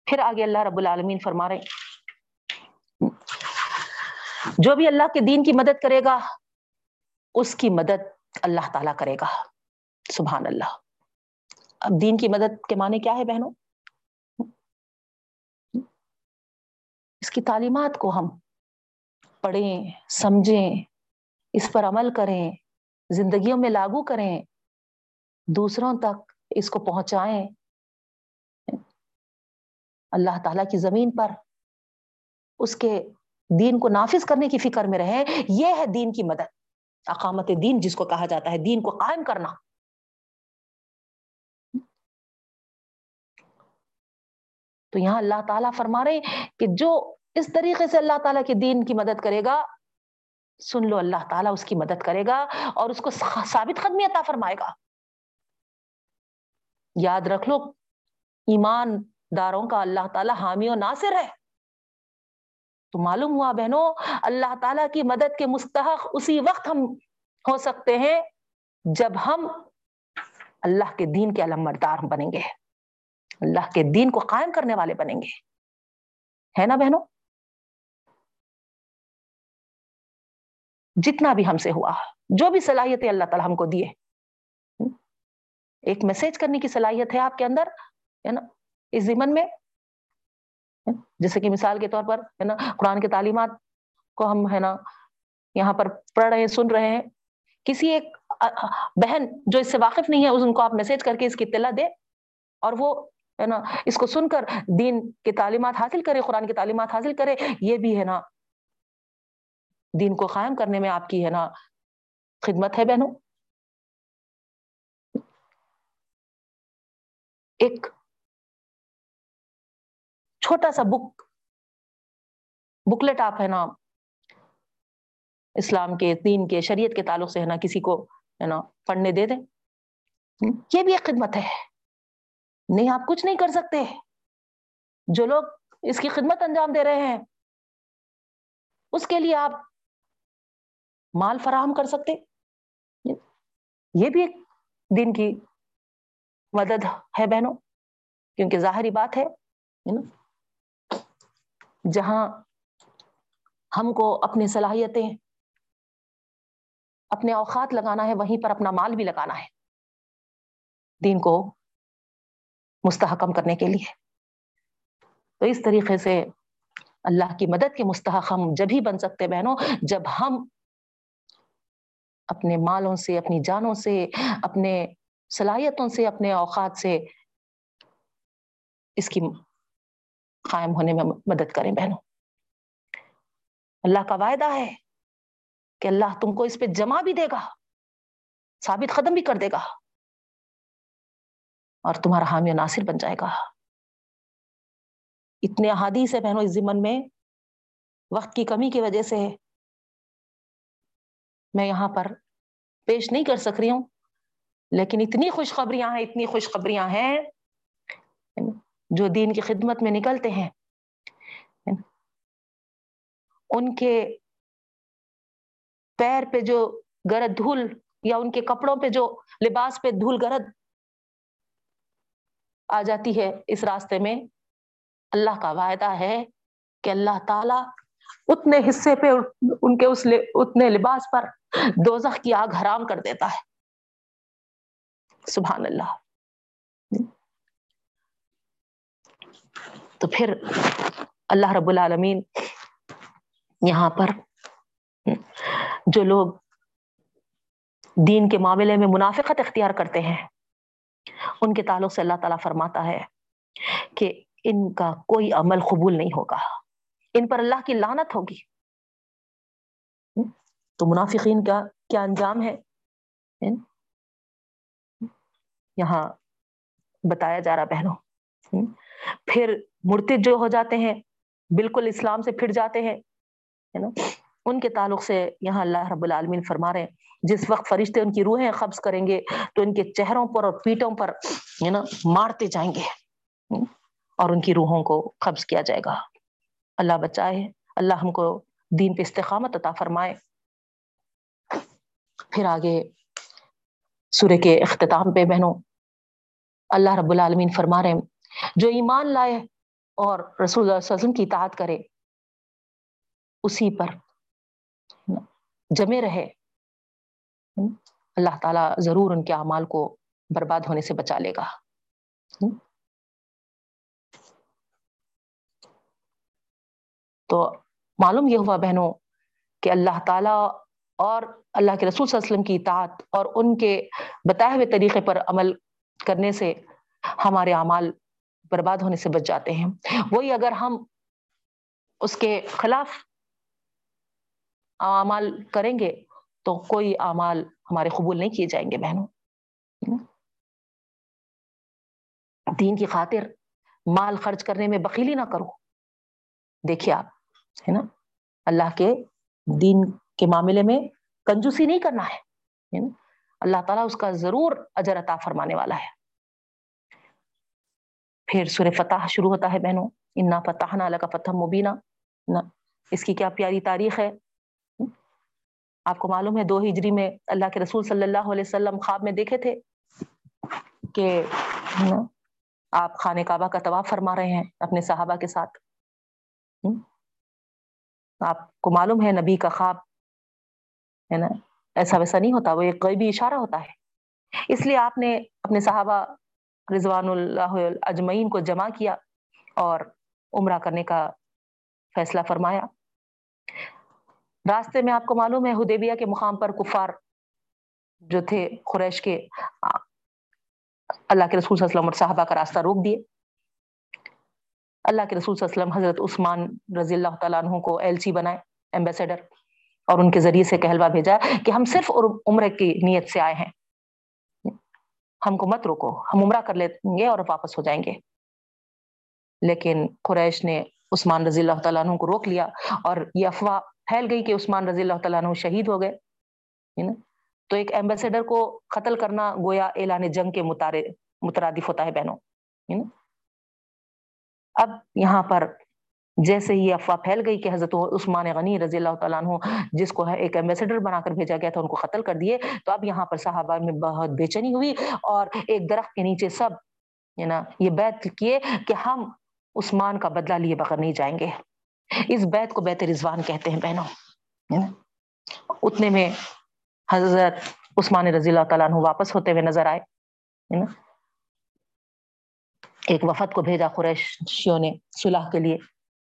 پھر آگے اللہ رب العالمین فرما رہے جو بھی اللہ کے دین کی مدد کرے گا، اس کی مدد اللہ تعالیٰ کرے گا۔ سبحان اللہ۔ اب دین کی مدد کے معنی کیا ہے بہنوں؟ اس کی تعلیمات کو ہم پڑھیں، سمجھیں، اس پر عمل کریں، زندگیوں میں لاگو کریں، دوسروں تک اس کو پہنچائیں۔ اللہ تعالیٰ کی زمین پر اس کے دین کو نافذ کرنے کی فکر میں رہے، یہ ہے دین کی مدد۔ اقامت دین جس کو کہا جاتا ہے، دین کو قائم کرنا۔ تو یہاں اللہ تعالیٰ فرما رہے کہ جو اس طریقے سے اللہ تعالیٰ کے دین کی مدد کرے گا، سن لو اللہ تعالیٰ اس کی مدد کرے گا اور اس کو ثابت قدمی عطا فرمائے گا۔ یاد رکھ لو، ایمان داروں کا اللہ تعالیٰ حامی و ناصر ہے۔ تو معلوم ہوا بہنوں، اللہ تعالیٰ کی مدد کے مستحق اسی وقت ہم ہو سکتے ہیں جب ہم اللہ کے دین کے علم مردار بنیں گے۔ اللہ کے دین کو قائم کرنے والے بنیں گے۔ ہے نا بہنوں؟ جتنا بھی ہم سے ہوا، جو بھی صلاحیتیں اللہ تعالیٰ ہم کو دیے۔ ایک میسج کرنے کی صلاحیت ہے آپ کے اندر، ہے نا؟ اس زمن میں، جیسے کہ مثال کے طور پر، ہے نا، قرآن کے تعلیمات کو ہم، ہے نا، یہاں پر پڑھ رہے ہیں، سن رہے ہیں، کسی ایک بہن جو اس سے واقف نہیں ہے ان کو آپ میسج کر کے اس کی اطلاع دے اور وہ، ہے نا، اس کو سن کر دین کے تعلیمات حاصل کرے، قرآن کی تعلیمات حاصل کرے، یہ بھی، ہے نا، دین کو قائم کرنے میں آپ کی، ہے نا، خدمت ہے بہنوں۔ ایک چھوٹا سا بک، بکلیٹ آپ ہے نا، اسلام کے، دین کے، شریعت کے تعلق سے ہے نا، کسی کو ہے نا پڑھنے دے دیں۔ یہ بھی ایک خدمت ہے۔ نہیں، آپ کچھ نہیں کر سکتے۔ جو لوگ اس کی خدمت انجام دے رہے ہیں، اس کے لیے آپ مال فراہم کر سکتے۔ یہ بھی ایک دن کی مدد ہے بہنوں، کیونکہ ظاہری بات ہے جہاں ہم کو اپنی صلاحیتیں، اپنے اوقات لگانا ہے، وہیں پر اپنا مال بھی لگانا ہے۔ دین کو مستحکم کرنے کے لیے۔ تو اس طریقے سے اللہ کی مدد کے مستحق ہم جب ہی بن سکتے بہنوں، جب ہم اپنے مالوں سے، اپنی جانوں سے، اپنے صلاحیتوں سے، اپنے اوقات سے اس کی قائم ہونے میں مدد کریں بہنوں۔ اللہ کا وعدہ ہے کہ اللہ تم کو اس پہ جمع بھی دے گا، ثابت ختم بھی کر دے گا اور تمہارا حامی و ناصر بن جائے گا۔ اتنے احادیث ہے بہنوں اس زمن میں، وقت کی کمی کی وجہ سے میں یہاں پر پیش نہیں کر سک رہی ہوں، لیکن اتنی خوشخبریاں ہیں، اتنی خوشخبریاں ہیں۔ جو دین کی خدمت میں نکلتے ہیں، ان کے پیر پہ جو گرد دھول یا ان کے کپڑوں پہ جو لباس پہ دھول گرد آ جاتی ہے اس راستے میں، اللہ کا وعدہ ہے کہ اللہ تعالی اتنے حصے پہ ان کے اس اتنے لباس پر دوزخ کی آگ حرام کر دیتا ہے۔ سبحان اللہ۔ تو پھر اللہ رب العالمین یہاں پر جو لوگ دین کے معاملے میں منافقت اختیار کرتے ہیں، ان کے تعلق سے اللہ تعالیٰ فرماتا ہے کہ ان کا کوئی عمل قبول نہیں ہوگا۔ ان پر اللہ کی لانت ہوگی۔ تو منافقین کا کیا انجام ہے؟ یہاں بتایا جا رہا بہنوں۔ پھر مرتد جو ہو جاتے ہیں، بالکل اسلام سے پھر جاتے ہیں ان کے تعلق سے یہاں اللہ رب العالمین فرما رہے ہیں، جس وقت فرشتے ان کی روحیں قبض کریں گے تو ان کے چہروں پر اور پیٹوں پر ہے نا مارتے جائیں گے اور ان کی روحوں کو قبض کیا جائے گا۔ اللہ بچائے، اللہ ہم کو دین پہ استقامت عطا فرمائے۔ پھر آگے سورہ کے اختتام پہ بہنوں، اللہ رب العالمین فرما رہے ہیں جو ایمان لائے اور رسول اللہ علیہ وسلم کی اطاعت کرے، اسی پر جمے رہے۔ اللہ تعالیٰ ضرور ان کے اعمال کو برباد ہونے سے بچا لے گا۔ تو معلوم یہ ہوا بہنوں کہ اللہ تعالیٰ اور اللہ کے رسول صلی اللہ علیہ وسلم کی اطاعت اور ان کے بتائے ہوئے طریقے پر عمل کرنے سے ہمارے اعمال برباد ہونے سے بچ جاتے ہیں۔ وہی اگر ہم اس کے خلاف اعمال کریں گے تو کوئی اعمال ہمارے قبول نہیں کیے جائیں گے بہنوں۔ دین کی خاطر مال خرچ کرنے میں بخیلی نہ کرو۔ دیکھیے آپ، ہے نا؟ اللہ کے دین کے معاملے میں کنجوسی نہیں کرنا ہے اللہ تعالیٰ اس کا ضرور اجر عطا فرمانے والا ہے۔ پھر سور فتح شروع ہوتا ہے بہنوں، انا فتح نہ کا فتح مبینہ اس کی کیا پیاری تاریخ ہے؟ آپ کو معلوم ہے، دو ہجری میں اللہ کے رسول صلی اللہ علیہ وسلم خواب میں دیکھے تھے کہ آپ خانہ کعبہ کا طواف فرما رہے ہیں اپنے صحابہ کے ساتھ۔ آپ کو معلوم ہے، نبی کا خواب، ہے نا، ایسا ویسا نہیں ہوتا، وہ ایک غیبی اشارہ ہوتا ہے۔ اس لیے آپ نے اپنے صحابہ رضوان اللہ اجمعین کو جمع کیا اور عمرہ کرنے کا فیصلہ فرمایا۔ راستے میں آپ کو معلوم ہے ہدیبیہ کے مقام پر کفار جو تھے قریش کے، اللہ کے رسول صلی اللہ علیہ وسلم اور صحابہ کا راستہ روک دیے۔ اللہ کے رسول صلی اللہ علیہ وسلم حضرت عثمان رضی اللہ تعالیٰ عنہ کو ایل سی بنائے ایمبیسیڈر اور ان کے ذریعے سے کہلوا بھیجا کہ ہم صرف عمرہ کی نیت سے آئے ہیں۔ ہم کو مت روکو، ہم عمرہ کر لیں گے اور واپس ہو جائیں گے۔ لیکن قریش نے عثمان رضی اللہ تعالیٰ عنہ کو روک لیا اور یہ افواہ پھیل گئی کہ عثمان رضی اللہ تعالیٰ عنہ شہید ہو گئے۔ تو ایک ایمبیسیڈر کو قتل کرنا گویا اعلان جنگ کے متارے، مترادف ہوتا ہے بہنوں۔ اب یہاں پر جیسے ہی افواہ پھیل گئی کہ حضرت عثمان غنی رضی اللہ تعالیٰ عنہ جس کو ایک ایمبیسیڈر بنا کر بھیجا گیا تھا، ان کو قتل کر دیے، تو اب یہاں پر صحابہ میں بہت بے چینی ہوئی اور ایک درخت کے نیچے سب، ہے نا، یہ بیت کیے کہ ہم عثمان کا بدلہ لیے بغیر نہیں جائیں گے۔ اس بیت کو بیت رضوان کہتے ہیں بہنوں اتنے میں حضرت عثمان رضی اللہ تعالیٰ عنہ واپس ہوتے ہوئے نظر آئے ایک وفد کو بھیجا قریشیوں نے صلح کے لیے۔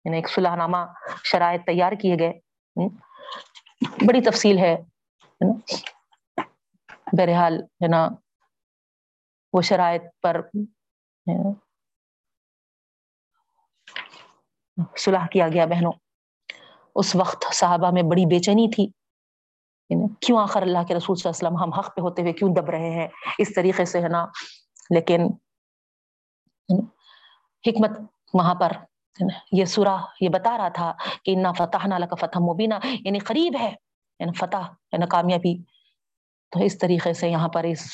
یعنی ایک صلح نامہ شرائط تیار کیے گئے بڑی تفصیل ہے بہرحال، ہے نا، وہ شرائط پر صلح کیا گیا بہنوں۔ اس وقت صحابہ میں بڑی بے چینی تھی کیوں آخر اللہ کے رسول صلی اللہ علیہ وسلم ہم حق پہ ہوتے ہوئے کیوں دب رہے ہیں؟ اس طریقے سے، ہے نا؟ لیکن حکمت وہاں پر یہ سورہ یہ بتا رہا تھا کہ انا فتح نہ کا فتح مبینہ یعنی قریب ہے یعنی فتح یعنی کامیابی۔ تو اس طریقے سے یہاں پر اس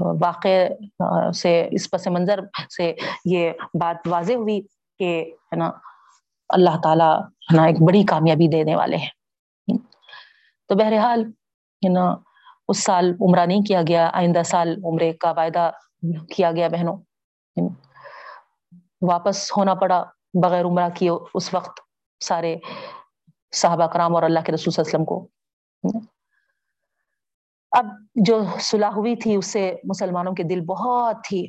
واقع سے، اس پس منظر سے یہ بات واضح ہوئی کہ، ہے نا، اللہ تعالیٰ، ہے نا، ایک بڑی کامیابی دینے والے ہیں۔ تو بہرحال، ہے نا، اس سال عمرہ نہیں کیا گیا، آئندہ سال عمرے کا وعدہ کیا گیا بہنوں۔ واپس ہونا پڑا بغیر عمرہ کیے اس وقت سارے صحابہ کرام اور اللہ کے رسول صلی اللہ علیہ وسلم کو۔ اب جو صلح ہوئی تھی، اس سے مسلمانوں کے دل بہت ہی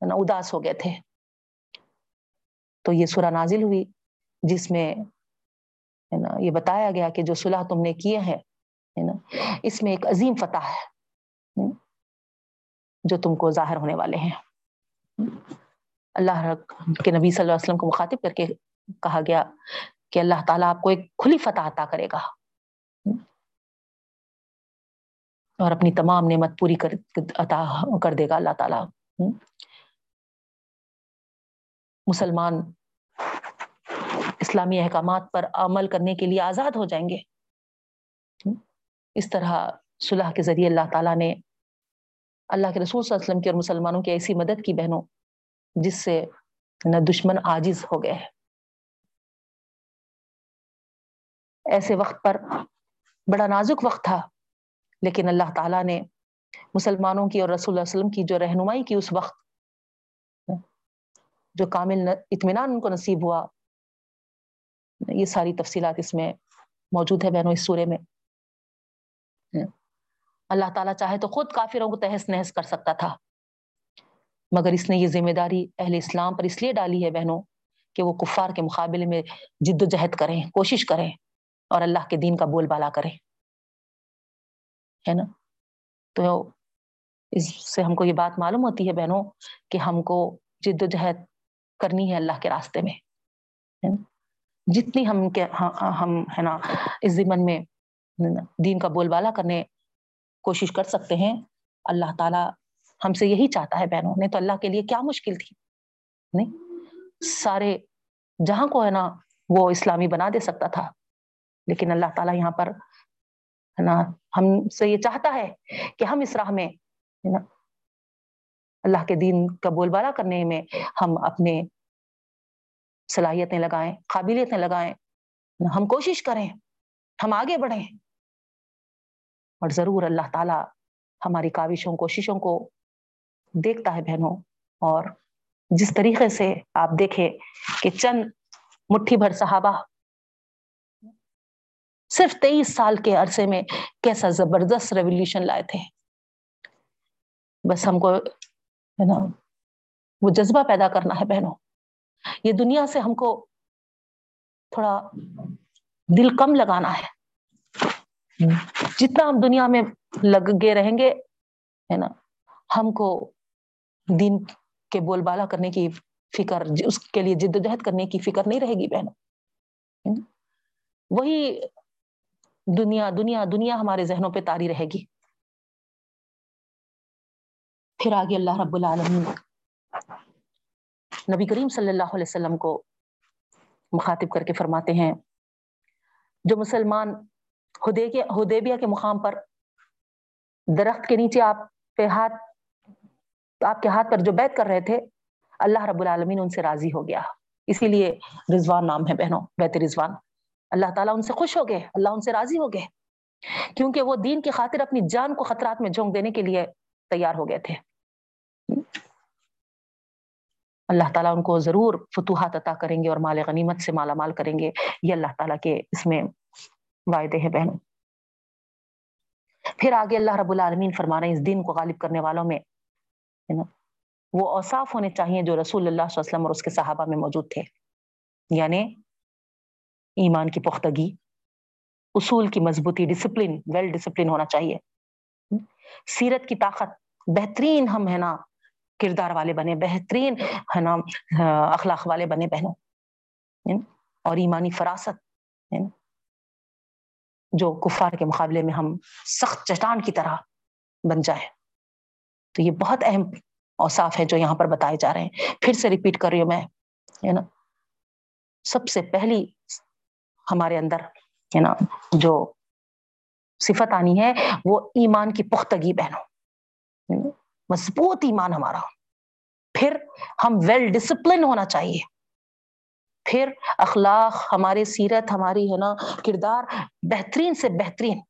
اداس ہو گئے تھے۔ تو یہ سورہ نازل ہوئی، جس میں یہ بتایا گیا کہ جو صلح تم نے کیے ہیں اس میں ایک عظیم فتح ہے جو تم کو ظاہر ہونے والے ہیں۔ اللہ کے نبی صلی اللہ علیہ وسلم کو مخاطب کر کے کہا گیا کہ اللہ تعالیٰ آپ کو ایک کھلی فتح عطا کرے گا۔ اور اپنی تمام نعمت پوری کر عطا کر دے گا اللہ تعالیٰ۔ مسلمان اسلامی احکامات پر عمل کرنے کے لیے آزاد ہو جائیں گے۔ اس طرح صلح کے ذریعے اللہ تعالیٰ نے اللہ کے رسول صلی اللہ علیہ وسلم کی اور مسلمانوں کی ایسی مدد کی بہنوں جس سے نہ دشمن عاجز ہو گئے۔ ایسے وقت پر بڑا نازک وقت تھا، لیکن اللہ تعالیٰ نے مسلمانوں کی اور رسول اللہ علیہ وسلم کی جو رہنمائی کی اس وقت، جو کامل اطمینان ان کو نصیب ہوا، یہ ساری تفصیلات اس میں موجود ہے بہنوں اس سورے میں۔ اللہ تعالیٰ چاہے تو خود کافروں کو تہس نہس کر سکتا تھا۔ مگر اس نے یہ ذمہ داری اہل اسلام پر اس لیے ڈالی ہے بہنوں کہ وہ کفار کے مقابلے میں جد و جہد کریں، کوشش کریں اور اللہ کے دین کا بول بالا کریں۔ ہے نا؟ تو اس سے ہم کو یہ بات معلوم ہوتی ہے بہنوں کہ ہم کو جد و جہد کرنی ہے اللہ کے راستے میں۔ جتنی ہم ہاں، ہم، ہے نا، اس زمن میں دین کا بول بالا کرنے کوشش کر سکتے ہیں، اللہ تعالیٰ ہم سے یہی چاہتا ہے بہنوں نے تو اللہ کے لیے کیا مشکل تھی؟ نہیں، سارے جہاں کو ہے نا وہ اسلامی بنا دے سکتا تھا، لیکن اللہ تعالیٰ یہاں پر ہے نا ہم سے یہ چاہتا ہے کہ ہم اس راہ میں نا اللہ کے دین کا بول بالا کرنے میں ہم اپنے صلاحیتیں لگائیں، قابلیتیں لگائیں، ہم کوشش کریں، ہم آگے بڑھیں۔ اور ضرور اللہ تعالیٰ ہماری کاوشوں، کوششوں کو دیکھتا ہے بہنوں اور جس طریقے سے آپ دیکھیں کہ چند مٹھی بھر صحابہ صرف تیئیس سال کے عرصے میں کیسا زبردست ریولیوشن لائے تھے۔ بس ہم کو ہے نا، وہ جذبہ پیدا کرنا ہے بہنوں۔ یہ دنیا سے ہم کو تھوڑا دل کم لگانا ہے۔ جتنا ہم دنیا میں لگ رہیں گے، ہے نا، ہم کو دین کے بول بالا کرنے کی فکر، اس کے لیے جد و جہد کرنے کی فکر نہیں رہے گی بہنوں۔ وہی دنیا دنیا دنیا ہمارے ذہنوں پہ تاری رہے گی۔ پھر آگے اللہ رب العالمین نبی کریم صلی اللہ علیہ وسلم کو مخاطب کر کے فرماتے ہیں، جو مسلمان ہدیبیہ کے مقام پر درخت کے نیچے آپ پہ ہاتھ آپ کے ہاتھ پر جو بیت کر رہے تھے، اللہ رب العالمین ان سے راضی ہو گیا۔ اسی لیے رضوان نام ہے بہنوں، بیت رضوان۔ اللہ تعالیٰ ان سے خوش ہو گئے، اللہ ان سے راضی ہو گئے۔ کیونکہ وہ دین کی خاطر اپنی جان کو خطرات میں جھونک دینے کے لیے تیار ہو گئے تھے۔ اللہ تعالیٰ ان کو ضرور فتوحات عطا کریں گے اور مال غنیمت سے مالا مال کریں گے۔ یہ اللہ تعالیٰ کے اس میں وعدے ہیں بہنوں۔ پھر آگے اللہ رب العالمین فرما رہے ہیں اس دین کو غالب کرنے والوں میں وہ اوصاف ہونے چاہیے جو رسول اللہ صلی اللہ علیہ وسلم اور اس کے صحابہ میں موجود تھے۔ یعنی ایمان کی پختگی، اصول کی مضبوطی ڈسپلن ویل ڈسپلن ہونا چاہیے۔ سیرت کی طاقت، بہترین ہم ہے نا کردار والے بنے، بہترین ہے نا اخلاق والے بنے بہنوں۔ اور ایمانی فراست۔ جو کفار کے مقابلے میں ہم سخت چٹان کی طرح بن جائے۔ تو یہ بہت اہم اوصاف ہے جو یہاں پر بتائے جا رہے ہیں۔ پھر سے ریپیٹ کر رہی ہوں میں ہے نا سب سے پہلی ہمارے اندر ہے نا جو صفت آنی ہے، وہ ایمان کی پختگی بہنوں۔ مضبوط ایمان ہمارا۔ پھر ہم ویل ڈسپلن ہونا چاہیے۔ پھر اخلاق ہماری سیرت، ہماری ہے نا کردار بہترین سے بہترین۔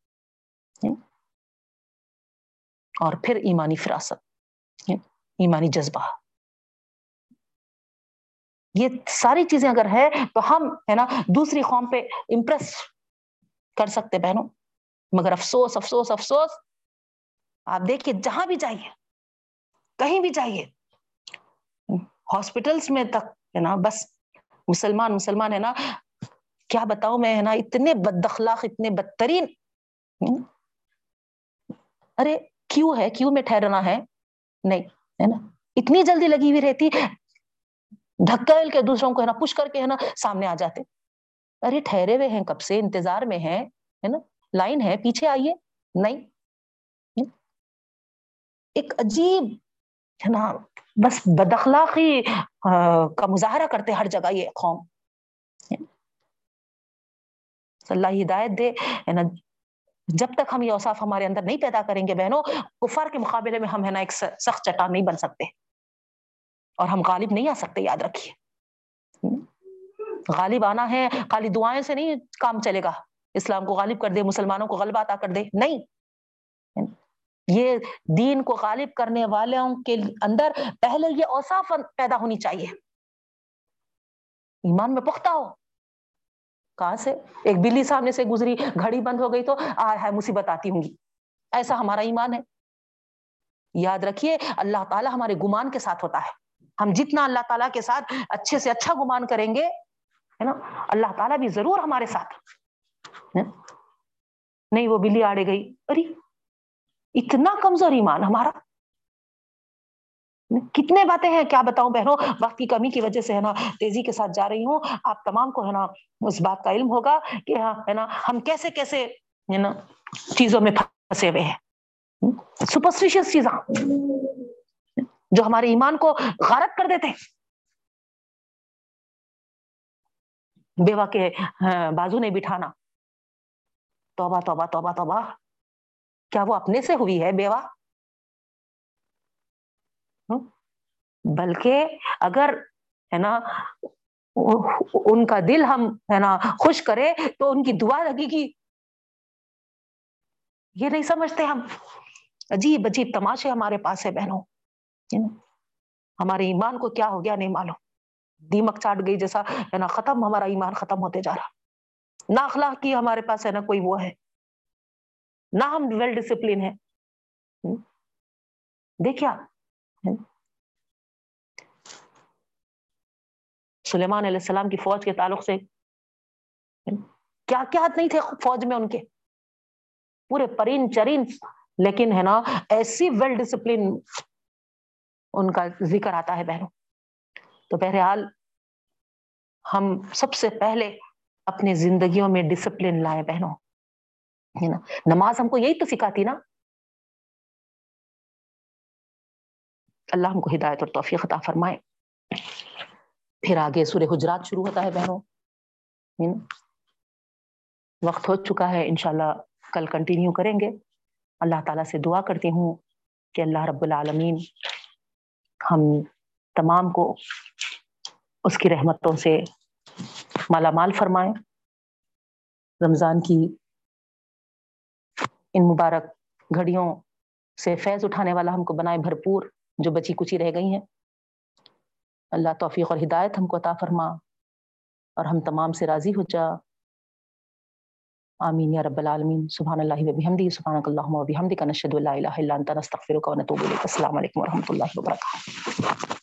اور پھر ایمانی فراست یعنی ایمانی جذبہ۔ یہ ساری چیزیں اگر ہے تو ہم، ہے نا، دوسری قوم پہ امپریس کر سکتے بہنوں۔ مگر افسوس افسوس افسوس، آپ دیکھیے، جہاں بھی جائیے، کہیں بھی جائیے ہاسپٹلس میں تک، ہے نا، بس مسلمان مسلمان، ہے نا، کیا بتاؤ میں، ہے نا، اتنے بد اخلاق اتنے بدترین۔ ارے کیوں ہے؟ کیوں میں ٹھہرنا ہے؟ نہیں، ہے نا؟ اتنی جلدی لگی ہوئی رہتی ڈھکیل کے دوسروں کو ہے نا، پش کر کے ہے نا سامنے آ جاتے۔ ارے، ٹھہرے ہوئے ہیں، کب سے؟ انتظار میں ہیں، ہے نا؟ لائن ہے، پیچھے آئیے۔ نہیں۔ ایک عجیب، ہے نا، بس بدخلاقی کا مظاہرہ کرتے ہر جگہ یہ قوم۔ اللہ ہدایت دے، ہے نا جب تک ہم یہ اوصاف ہمارے اندر نہیں پیدا کریں گے بہنوں، کفار کے مقابلے میں ہم ہے نا ایک سخت چٹان نہیں بن سکتے۔ اور ہم غالب نہیں آ سکتے، یاد رکھیے۔ غالب آنا ہے، خالی دعائیں سے نہیں کام چلے گا۔ اسلام کو غالب کر دے، مسلمانوں کو غلبہ عطا کر دے۔ نہیں۔ یہ دین کو غالب کرنے والوں کے اندر پہلے یہ اوصاف پیدا ہونی چاہیے۔ ایمان میں پختہ ہو۔ کہاں سے؟ ایک بلی سامنے سے گزری، گھڑی بند ہو گئی تو آئے مصیبت آتی ہوں گی۔ ایسا ہمارا ایمان ہے۔ یاد رکھیے، اللہ تعالیٰ ہمارے گمان کے ساتھ ہوتا ہے۔ ہم جتنا اللہ تعالیٰ کے ساتھ اچھے سے اچھا گمان کریں گے، ہے نا؟ اللہ تعالیٰ بھی ضرور ہمارے ساتھ۔ نہیں، وہ بلی آڑے گئی۔ ارے، اتنا کمزور ایمان ہمارا۔ کتنے باتیں ہیں، کیا بتاؤں بہنوں؟ وقت کی کمی کی وجہ سے ہے نا، تیزی کے ساتھ جا رہی ہوں۔ آپ تمام کو ہے نا، اس بات کا علم ہوگا کہ ہاں ہے نا، ہم کیسے کیسے، ہے نا، چیزوں میں پھنسے ہوئے ہیں۔ سپرسٹیشیس چیزاں جو ہمارے ایمان کو غارت کر دیتے بیوہ کے ہاں، بازو نہیں بٹھانا۔ توبہ توبہ توبہ توبہ۔ کیا وہ اپنے سے ہوئی ہے، بیوہ؟ بلکہ اگر، ہے نا، ان کا دل ہم، ہے نا، خوش کرے تو ان کی دعا لگے گی۔ یہ نہیں سمجھتے ہم۔ عجیب عجیب تماشے ہمارے پاس ہے بہنوں ہمارے ایمان کو کیا ہو گیا نہیں معلوم۔ دیمک چاٹ گئی جیسا، ہے نا، ختم ہمارا ایمان ختم ہوتے جا رہا۔ نہ اخلاق کی ہمارے پاس ہے نا، کوئی وہ ہے۔ نہ ہم ویل ڈسپلن ہے دیکھیا سلیمان علیہ السلام کی فوج کے تعلق سے کیا کیا نہیں تھے فوج میں ان کے؟ پورے پرین چرین، لیکن ہے نا، ایسی ویل ڈسپلن ان کا ذکر آتا ہے بہنوں۔ تو بہرحال ہم سب سے پہلے اپنی زندگیوں میں ڈسپلن لائے بہنوں۔ ہے نا؟ نماز ہم کو یہی تو سکھاتی نا۔ اللہ ہم کو ہدایت اور توفیق عطا فرمائے۔ پھر آگے سورہ حجرات شروع ہوتا ہے بہنوں۔ وقت ہو چکا ہے، انشاءاللہ کل کنٹینیو کریں گے۔ اللہ تعالیٰ سے دعا کرتی ہوں کہ اللہ رب العالمین ہم تمام کو اس کی رحمتوں سے مالا مال فرمائیں رمضان کی ان مبارک گھڑیوں سے فیض اٹھانے والا ہم کو بنائے بھرپور جو بچی کچی رہ گئی ہیں۔ اللہ توفیق اور ہدایت ہم کو عطا فرما اور ہم تمام سے راضی ہو جا۔ آمین یا رب العالمین۔ سبحان اللہ و بحمدی سبحانک اللہم و بحمدک، نشہد لا الہ الا انت، نستغفرک و نتوب الیک۔ السلام علیکم و اللہ وبرکاتہ۔